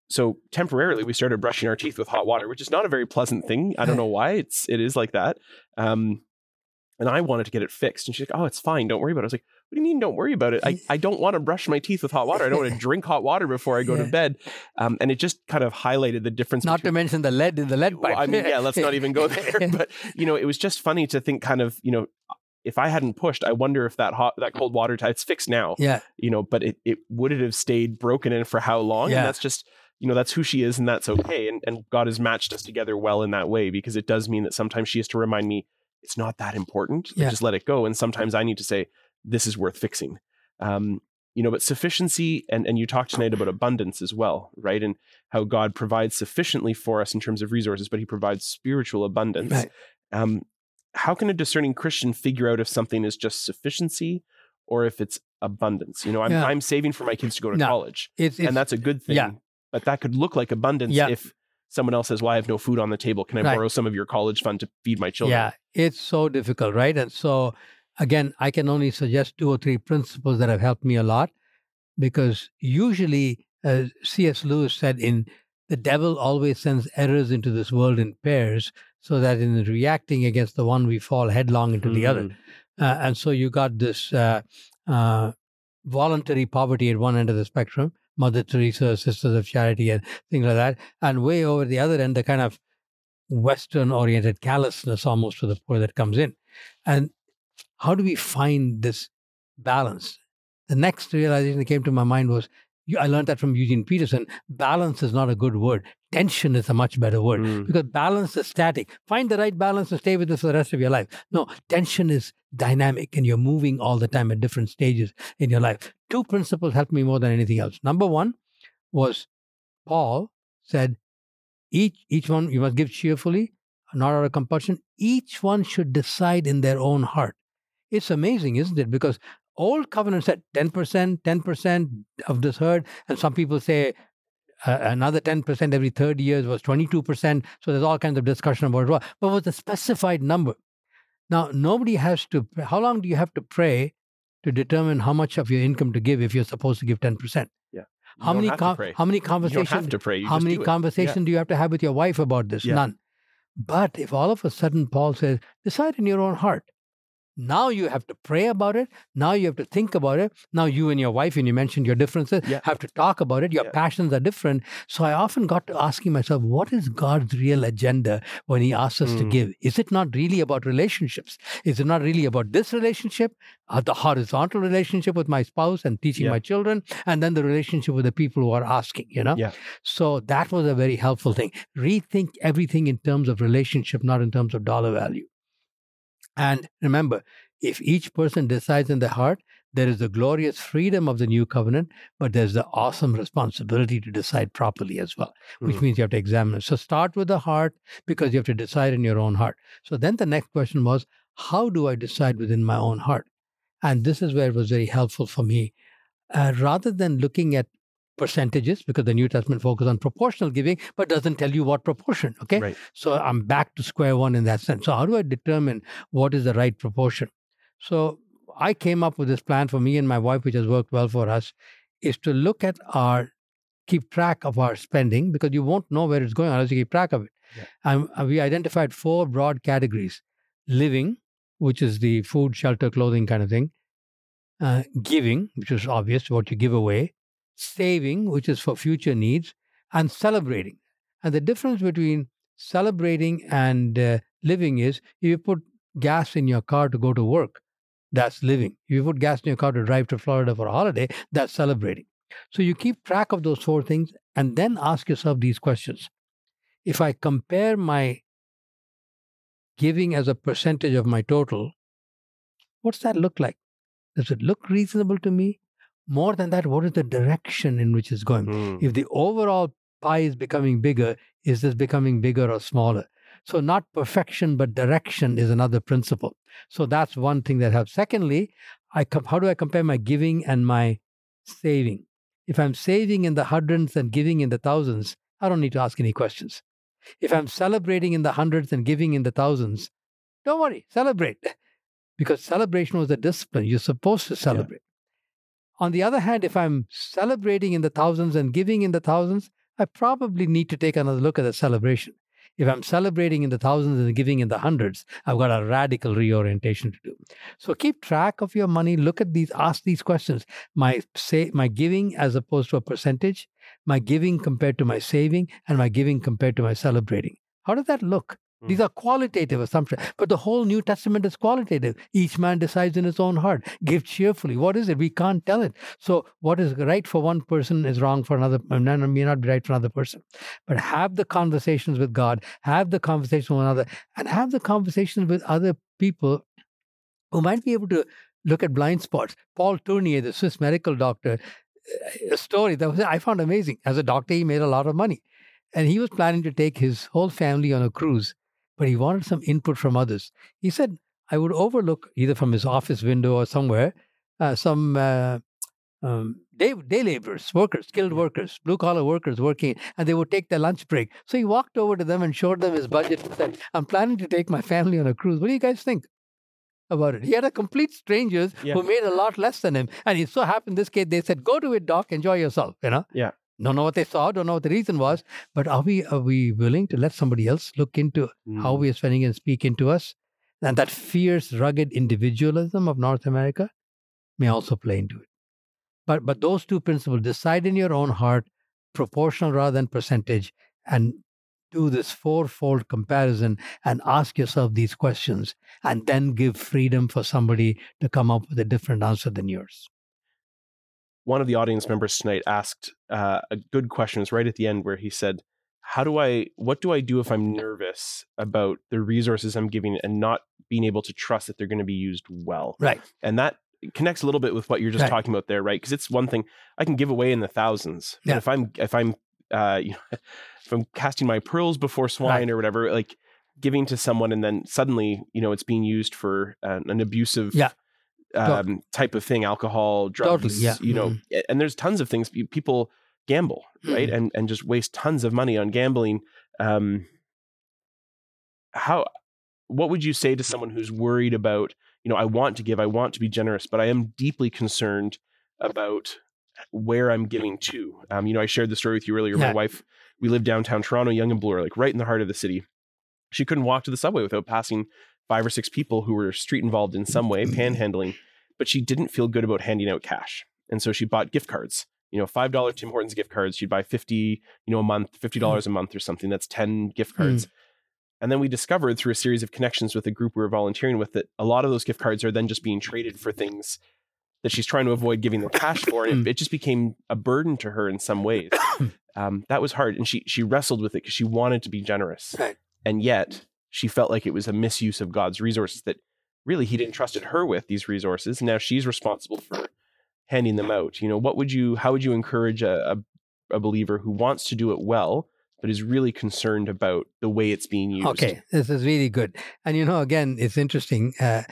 So temporarily, we started brushing our teeth with hot water, which is not a very pleasant thing. I don't know why it's it is like that. Um, and I wanted to get it fixed. And she's like, oh, it's fine. Don't worry about it. I was like, what do you mean don't worry about it? I, I don't want to brush my teeth with hot water. I don't want to drink hot water before I go yeah. to bed. Um, and it just kind of highlighted the difference. Not between, to mention the lead in the lead pipe. Well, I mean, yeah, let's not even go there. But, you know, it was just funny to think kind of, you know, if I hadn't pushed, I wonder if that hot, that cold water tap, it's fixed now. Yeah. You know, but it, it would it have stayed broken in for how long? Yeah. And that's just, you know, that's who she is and that's okay. And, and God has matched us together well in that way because it does mean that sometimes she has to remind me, it's not that important. Yeah. Just let it go. And sometimes I need to say, this is worth fixing. Um, you know, but sufficiency, and, and you talked tonight about abundance as well, right? And how God provides sufficiently for us in terms of resources, but he provides spiritual abundance. Right. Um, how can a discerning Christian figure out if something is just sufficiency or if it's abundance? You know, I'm, yeah. I'm saving for my kids to go to no, college, it's, it's, and that's a good thing. Yeah. But that could look like abundance yeah. if someone else says, "Well, I have no food on the table. Can I right. borrow some of your college fund to feed my children?" Yeah, it's so difficult, right? And so, again, I can only suggest two or three principles that have helped me a lot, because usually, as C.S. Lewis said, in the devil always sends errors into this world in pairs, so that in reacting against the one, we fall headlong into mm-hmm. the other. Mm-hmm. Uh, and so you got this uh, uh, voluntary poverty at one end of the spectrum, Mother Teresa, Sisters of Charity, and things like that. And way over the other end, the kind of Western oriented callousness almost to the poor that comes in. And how do we find this balance? The next realization that came to my mind was I learned that from Eugene Peterson. Balance is not a good word. Tension is a much better word mm. because balance is static. Find the right balance and stay with this for the rest of your life. No, tension is dynamic and you're moving all the time at different stages in your life. Two principles helped me more than anything else. Number one was Paul said, each, each one you must give cheerfully, not out of compulsion. Each one should decide in their own heart. It's amazing, isn't it? Because old covenant said 10%, 10% of this herd, and some people say uh, another 10% every third years was 22%. So there's all kinds of discussion about it. But was a specified number. Now, nobody has to, how long do you have to pray to determine how much of your income to give if you're supposed to give 10%? Yeah. how many, com- how many conversations, you have to pray. You how many do conversations yeah. do you have to have with your wife about this? Yeah. None. But if all of a sudden Paul says, decide in your own heart, Now you have to pray about it. Now you have to think about it. Now you and your wife, and you mentioned your differences, Yeah. have to talk about it. Your Yeah. passions are different. So I often got to asking myself, what is God's real agenda when He asks us to Mm. give? Is it not really about relationships? Is it not really about this relationship, uh, the horizontal relationship with my spouse and teaching Yeah. my children, and then the relationship with the people who are asking, you know? Yeah. So that was a very helpful thing. Rethink everything in terms of relationship, not in terms of dollar value. And remember, if each person decides in their heart, there is the glorious freedom of the new covenant, but there's the awesome responsibility to decide properly as well, which Mhm. means you have to examine it. So start with the heart because you have to decide in your own heart. So then the next question was, how do I decide within my own heart? And this is where it was very helpful for me. Uh, rather than looking at percentages, because the New Testament focuses on proportional giving, but doesn't tell you what proportion. Okay. Right. So I'm back to square one in that sense. So how do I determine what is the right proportion? So I came up with this plan for me and my wife, which has worked well for us, is to look at our keep track of our spending because you won't know where it's going unless you keep track of it. Yeah. And uh, we identified four broad categories: living, which is the food, shelter, clothing kind of thing; uh, giving, which is obvious, what you give away; saving, which is for future needs; and celebrating. And the difference between celebrating and uh, living is if you put gas in your car to go to work, that's living. If you put gas in your car to drive to Florida for a holiday, that's celebrating. So you keep track of those four things and then ask yourself these questions. If I compare my giving as a percentage of my total, what's that look like? Does it look reasonable to me? More than that, what is the direction in which it's going? Mm. if the overall pie is becoming bigger, is this becoming bigger or smaller? So, not perfection, but direction is another principle. So, that's one thing that helps. Secondly, I com- how do I compare my giving and my saving? If I'm saving in the hundreds and giving in the thousands, I don't need to ask any questions. If I'm celebrating in the hundreds and giving in the thousands, don't worry, celebrate. Because celebration was a discipline. You're supposed to celebrate. On the other hand, if I'm celebrating in the thousands and giving in the thousands, I probably need to take another look at the celebration. If I'm celebrating in the thousands and giving in the hundreds, I've got a radical reorientation to do. So keep track of your money. Look at these, ask these questions. My say my giving as opposed to a percentage, my giving compared to my saving, and my giving compared to my celebrating. How does that look? Hmm. These are qualitative assumptions, but the whole New Testament is qualitative. Each man decides in his own heart. Give cheerfully. What is it? We can't tell it. So, what is right for one person is wrong for another, uh, and may not be right for another person. But have the conversations with God, have the conversation with another, and have the conversations with other people who might be able to look at blind spots. Paul Tournier, the Swiss medical doctor, uh, a story that was I found amazing. As a doctor, he made a lot of money, and he was planning to take his whole family on a cruise but he wanted some input from others. He said, I would overlook either from his office window or somewhere uh, some uh, um, day, day laborers, workers, skilled workers, blue collar workers working, and they would take their lunch break. So he walked over to them and showed them his budget and said, I'm planning to take my family on a cruise. What do you guys think? About it. He had a complete strangers Yeah. who made a lot less than him. And it so happened in this case, they said, Go to it, Doc, enjoy yourself, you know? Yeah. Don't know what they saw, don't know what the reason was, but are we are we willing to let somebody else look into how Mm. we are spending and speak into us? And that fierce, rugged individualism of North America may also play into it. But but those two principles, decide in your own heart, proportional rather than percentage, and do this fourfold comparison and ask yourself these questions, and then give freedom for somebody to come up with a different answer than yours. One of the audience members tonight asked uh, a good question. It was right at the end where he said, "How do I? What do I do if I'm nervous about the resources I'm giving and not being able to trust that they're going to be used well?" Right. And that connects a little bit with what you're just Right. talking about there, right? Because it's one thing I can give away in the thousands, but Yeah. if I'm if I'm uh, you know, if I'm casting my pearls before swine Right. or whatever, like giving to someone and then suddenly you know it's being used for an, an abusive Yeah. Um, type of thing, alcohol, drugs, yeah. you know, Mhm. and there's tons of things people gamble, right? Mhm. And and just waste tons of money on gambling. Um, how what would you say to someone who's worried about, you know, I want to give, I want to be generous, but I am deeply concerned about where I'm giving to. Um, you know, I shared the story with you earlier. My wife, we live downtown Toronto, Yonge and Bloor, like right in the heart of the city. She couldn't walk to the subway without passing five or six people who were street involved in some way, panhandling, but she didn't feel good about handing out cash. And so she bought gift cards. You know, five dollar Tim Hortons gift cards. She'd buy fifty, you know, a month, fifty hmm. dollars a month or something. That's ten gift hmm. cards. And then we discovered through a series of connections with a group we were volunteering with that a lot of those gift cards are then just being traded for things that she's trying to avoid giving the cash for, and it, hmm. it just became a burden to her in some ways. Um, that was hard, and she she wrestled with it because she wanted to be generous, Right. and yet she felt like it was a misuse of God's resources that really He didn't her with these resources. Now she's responsible for handing them out. You know, what would you? How would you encourage a, a, a believer who wants to do it well? But is really concerned about the way it's being used. Okay, this is really good. And you know, again, it's interesting. Uh,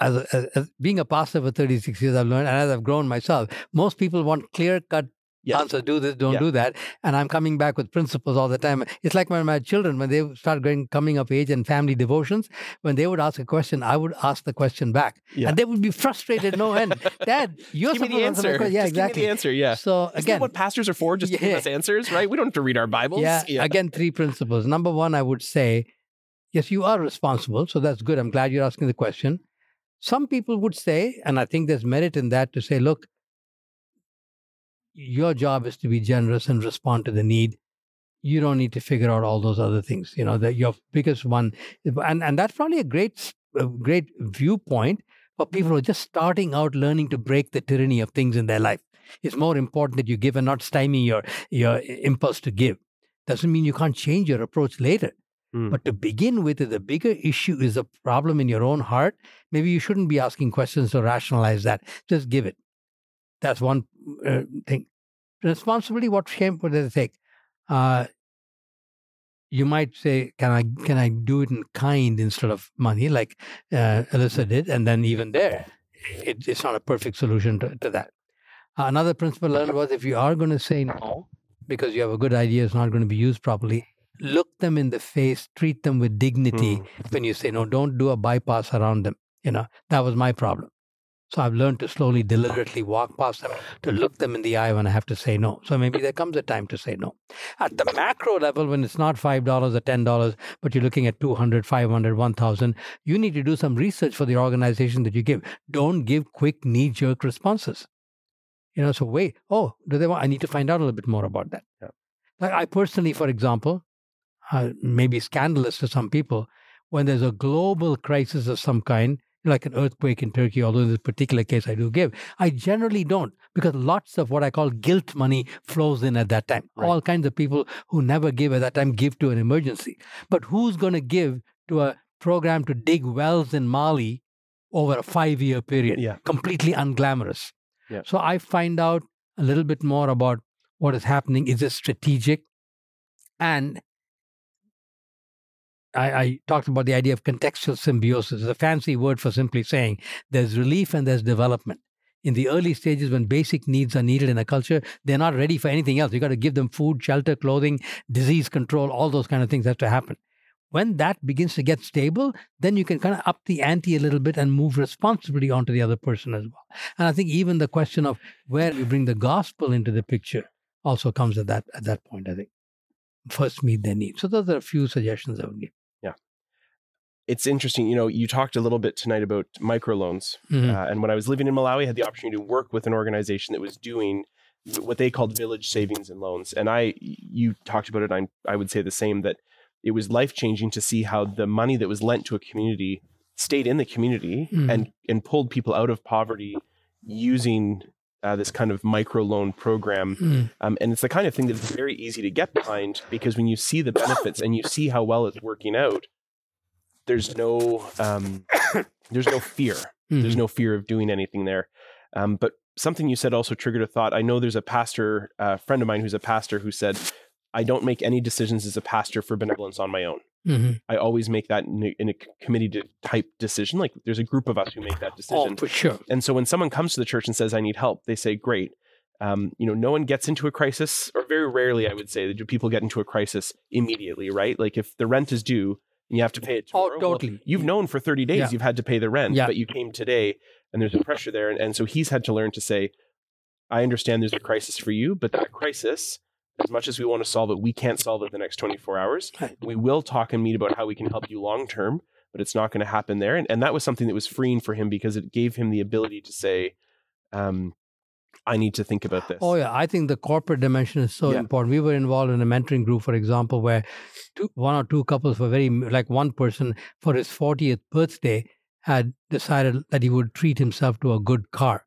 as, as, as being a pastor for 36 years, I've learned, and as I've grown myself, most people want clear cut Yeah. answer do this, don't Yeah. do that. And I'm coming back with principles all the time. It's like when my children, when they start going coming of age and family devotions, when they would ask a question, I would ask the question back. Yeah. And they would be frustrated, no end. Dad, you're give me supposed the answer. que-" Yeah, Just exactly. Give me the answer. Yeah. So Isn't again, that what pastors are for? Just to give us answers, right? We don't have to read our Bibles. Yeah, again, three principles. Number one, I would say, yes, you are responsible. So that's good. I'm glad you're asking the question. Some people would say, and I think there's merit in that, to say, look, your job is to be generous and respond to the need. You don't need to figure out all those other things. You know, that your biggest one, and, and that's probably a great, a great viewpoint for people who are just starting out learning to break the tyranny of things in their life. It's more important that you give and not stymie your, your impulse to give doesn't mean you can't change your approach later. Mm. But to begin with, if the bigger issue is a problem in your own heart, maybe you shouldn't be asking questions to rationalize that. Just give it. That's one uh, thing. Responsibility, what shame would it take? Uh, you might say, "Can I can I do it in kind instead of money?" Like uh, Alyssa did, and then even there, it, it's not a perfect solution to, to that. another principle learned was if you are going to say no because you have a good idea, it's not going to be used properly. Look them in the face, treat them with dignity Mm. when you say no. Don't do a bypass around them. You know that was my problem. So I've learned to slowly, deliberately walk past them, to look them in the eye when I have to say no. So maybe there comes a time to say no. At the macro level, when it's not $5 or $10, but you're looking at 200, 500, 1000, you need to do some research for the organization that you give. Don't give quick knee jerk responses. You know, so wait, oh, do they want? I need to find out a little bit more about that. Yeah. Like I personally, for example, uh, maybe scandalous to some people, when there's a global crisis of some kind, like an earthquake in Turkey, although in this particular case I do give, I generally don't because lots of what I call guilt money flows in at that time. Right. All kinds of people who never give at that time give to an emergency. But who's going to give to a program to dig wells in Mali over a five year period? Yeah. Completely unglamorous. Yeah. So I find out a little bit more about what is happening. Is it strategic? And I, I talked about the idea of contextual symbiosis. It's a fancy word for simply saying there's relief and there's development. In the early stages, when basic needs are needed in a culture, they're not ready for anything else. You got to give them food, shelter, clothing, disease control, all those kind of things have to happen. When that begins to get stable, then you can kind of up the ante a little bit and move responsibility onto the other person as well. And I think even the question of where you bring the gospel into the picture also comes at that at that point. I think first meet their needs. So those are a few suggestions I would give. It's interesting. You know, you talked a little bit tonight about microloans. Mhm. Uh, and when I was living in Malawi, I had the opportunity to work with an organization that was doing what they called village savings and loans. And I, you talked about it. I, I would say the same that it was life changing to see how the money that was lent to a community stayed in the community Mhm. and and pulled people out of poverty using uh, this kind of micro loan program. Mm. Um, and it's the kind of thing that's very easy to get behind because when you see the benefits and you see how well it's working out, there's no um, there's no fear. There's Mhm. no fear of doing anything there. Um, but something you said also triggered a thought. I know there's a pastor, a friend of mine who's a pastor, who said, "I don't make any decisions as a pastor for benevolence on my own. Mhm. I always make that in a, in a committee type decision. Like there's a group of us who make that decision. Oh, decision. for sure. And so when someone comes to the church and says, I need help, they say, Great. Um, you know, no one gets into a crisis, or very rarely, I would say, do people get into a crisis immediately, right? Like if the rent is due and you have to pay it Oh, tomorrow, well, you've known for 30 days Yeah. you've had to pay the rent, Yeah. but you came today and there's a pressure there. And, and so he's had to learn to say, I understand there's a crisis for you, but that crisis, as much as we want to solve it, we can't solve it the next 24 hours. We will talk and meet about how we can help you long term, but it's not going to happen there. And, and that was something that was freeing for him because it gave him the ability to say, um, I need to think about this. Oh yeah, I think the corporate dimension is so Yeah. important. We were involved in a mentoring group, for example, where two, one or two couples were very like one person for his 40th birthday had decided that he would treat himself to a good car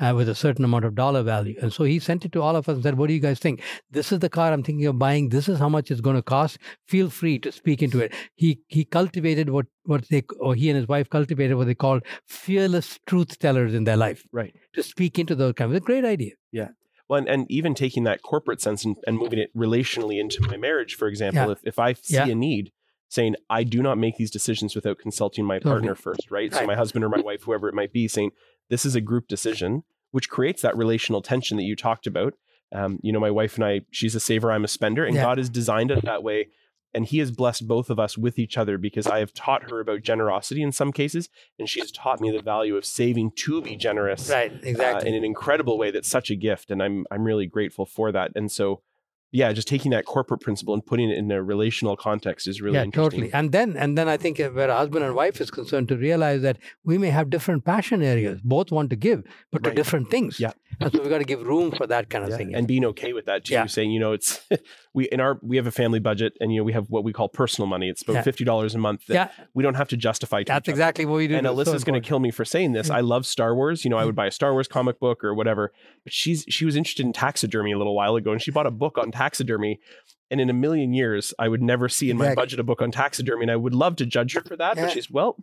uh, with a certain amount of dollar value, and so he sent it to all of us and said, "What do you guys think? This is the car I'm thinking of buying. This is how much it's going to cost. Feel free to speak into it." He he cultivated what what they or he and his wife cultivated what they called fearless truth tellers in their life right. to speak into those kind of. A great idea. Yeah. Well, and, and even taking that corporate sense and, and moving it relationally into my marriage, for example, Yeah. if, if I see Yeah. a need, saying, I do not make these decisions without consulting my partner first, right? So my husband or my wife, whoever it might be, saying, this is a group decision, which creates that relational tension that you talked about. Um, you know, my wife and I, she's a saver, I'm a spender, and Yeah. God has designed it that way. And he has blessed both of us with each other because I have taught her about generosity in some cases, and she has taught me the value of saving to be generous Right, uh, exactly. in an incredible way that's such a gift and i'm i'm really grateful for that and so yeah just taking that corporate principle and putting it in a relational context is really yeah, interesting totally. And then, and then I think uh, where a husband and wife is concerned, to realize that we may have different passion areas. Both want to give, but to different things. Yeah. and so we've got to give room for that kind of Yeah, thing. and being okay with that too Yeah. saying you know it's we in our we have a family budget and you know we have what we call personal money it's about Yeah. $50 a month that yeah, we don't have to justify to that's each other. exactly what we do. and It's so Alyssa's going to kill me for saying this. Mm. I love Star Wars. You know, I would buy a Star Wars comic book or whatever. But she's she was interested in taxidermy a little while ago, and she bought a book on taxidermy. And in a million years, I would never see in my Exactly. budget a book on taxidermy, and I would love to judge her for that. Yeah. But she's well,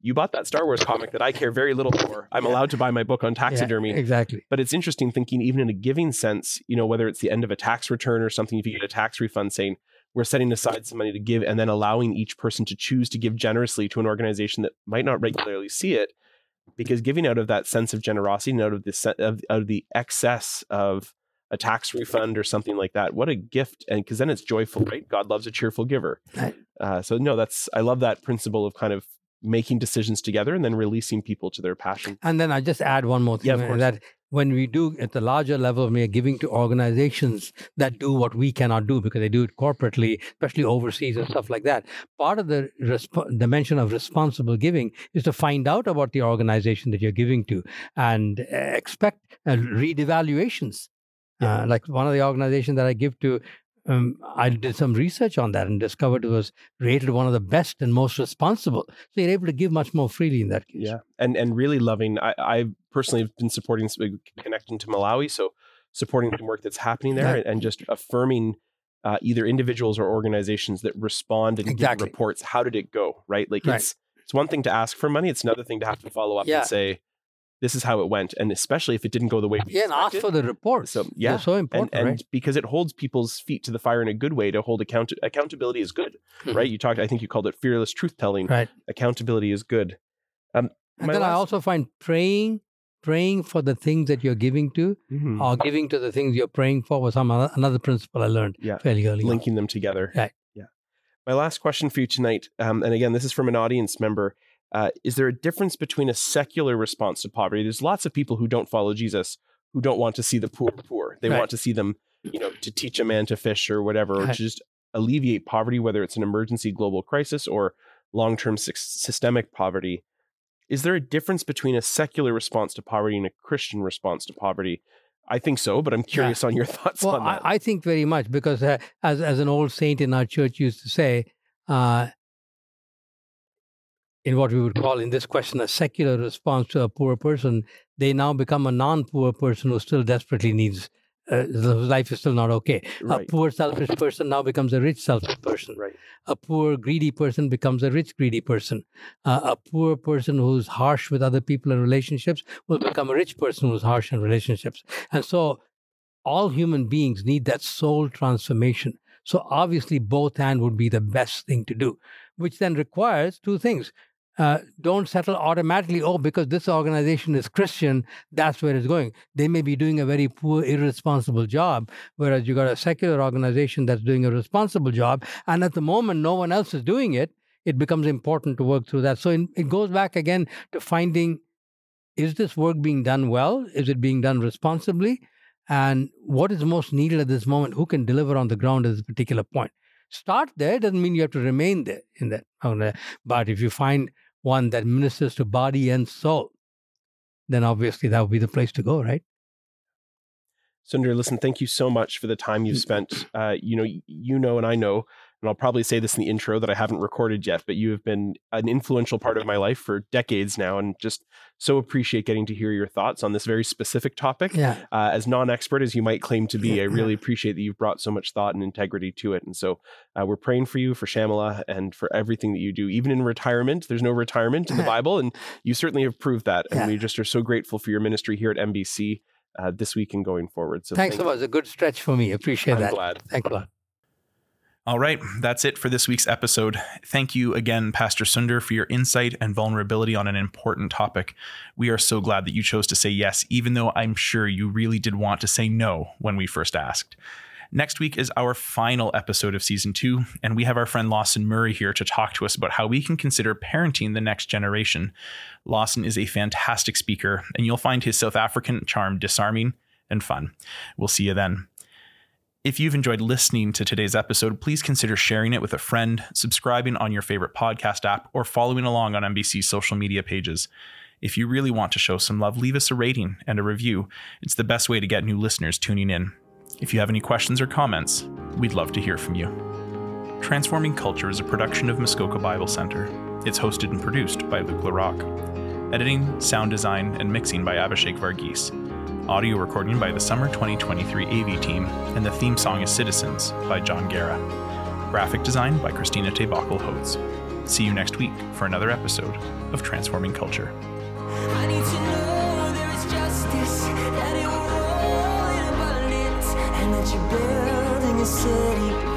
you bought that Star Wars comic that I care very little for. I'm Yeah. allowed to buy my book on Yeah, taxidermy. exactly. But it's interesting thinking, even in a giving sense, you know, whether it's the end of a tax return or something, if you get a tax refund, saying we're setting aside some money to give and then allowing each person to choose to give generously to an organization that might not regularly see it. Because giving out of that sense of generosity and out of the of, out of the excess of a tax refund or something like that, what a gift! And because then it's joyful, right? God loves a cheerful giver. Right. Uh, so no, that's I love that principle of kind of making decisions together and then releasing people to their passion. And then I just add one more Yeah, thing course. that when we do at the larger level, we are giving to organizations that do what we cannot do because they do it corporately, especially overseas and stuff like that. Part of the resp- dimension of responsible giving is to find out about the organization that you're giving to and uh, expect uh, redevaluations. Uh, like one of the organizations that I give to, um, I did some research on that and discovered it was rated one of the best and most responsible. So you're able to give much more freely in that case. Yeah, and and really loving. I, I personally have been supporting connecting to Malawi, so supporting the work that's happening there, Right. and just affirming uh, either individuals or organizations that respond and Exactly. give reports. How did it go? Right, like Right. it's it's one thing to ask for money; it's another thing to have to follow up Yeah. and say, "This is how it went," and especially if it didn't go the way we Yeah, and ask for the reports. So, They're yeah, so and, important, and right? because it holds people's feet to the fire in a good way to hold account accountability is good Mhm. right you talked i think you called it fearless truth telling Right. accountability is good um And my then I also find praying, praying for the things that you're giving to, Mhm. or giving to the things you're praying for, was some other, another principle I learned Yeah. fairly early. on. linking them together. Right. Yeah. My last question for you tonight, um, and again, this is from an audience member. Uh, is there a difference between a secular response to poverty? There's lots of people who don't follow Jesus who don't want to see the poor poor. They Right. want to see them, you know, to teach a man to fish or whatever, or Right. to just alleviate poverty, whether it's an emergency global crisis or long-term sy- systemic poverty. Is there a difference between a secular response to poverty and a Christian response to poverty? I think so, but I'm curious on your thoughts Well, on that. I, I think very much because uh, as as an old saint in our church used to say, uh, in what we would call in this question a secular response to a poor person, they now become a non-poor person who still desperately needs. Uh, whose life is still not okay. A poor selfish person now becomes a rich selfish person. Right. a poor greedy person becomes a rich greedy person uh, a poor person who's harsh with other people in relationships will become a rich person who's harsh in relationships and so all human beings need that soul transformation so obviously both hand would be the best thing to do which then requires two things uh, don't settle automatically oh because this organization is christian that's where it's going. They may be doing a very poor irresponsible job whereas you got a secular organization that's doing a responsible job and at the moment no one else is doing it it becomes important to work through that. So in, it goes back again to finding is this work being done well? Is it being done responsibly? And what is most needed at this moment? Who can deliver on the ground at this particular point? Start there doesn't mean you have to remain there in that. But if you find one that ministers to body and soul, then obviously that would be the place to go, right? Sunder, listen, thank you so much for the time you've spent. Uh, you know, you know, and I know and I'll probably say this in the intro that I haven't recorded yet, but you have been an influential part of my life for decades now, and just so appreciate getting to hear your thoughts on this very specific topic. Yeah. Uh, as non-expert as you might claim to be, I really appreciate that you've brought so much thought and integrity to it. And so uh, we're praying for you, for Shamala, and for everything that you do, even in retirement. There's no retirement in the Bible, and you certainly have proved that. And yeah. we just are so grateful for your ministry here at MBC. Uh, this week and going forward. So thanks thank so much. A good stretch for me. Appreciate I'm that. Glad. Thanks a lot. All right, that's it for this week's episode. Thank you again, Pastor Sunder, for your insight and vulnerability on an important topic. We are so glad that you chose to say yes, even though I'm sure you really did want to say no when we first asked. Next week is our final episode of season two, and we have our friend Lawson Murray here to talk to us about how we can consider parenting the next generation. Lawson is a fantastic speaker, and you'll find his South African charm disarming and fun. We'll see you then. If you've enjoyed listening to today's episode, please consider sharing it with a friend, subscribing on your favorite podcast app, or following along on MBC's social media pages. If you really want to show some love, leave us a rating and a review. It's the best way to get new listeners tuning in. If you have any questions or comments, we'd love to hear from you. Transforming Culture is a production of Muskoka Bible Centre. It's hosted and produced by Luke LaRocque. Editing, sound design, and mixing by Abishek Varghese audio recording by the Summer 2023 AV team, and the theme song is Citizens by John Guerra. Graphic design by Christina Tebakel Holtz. See you next week for another episode of Transforming Culture. city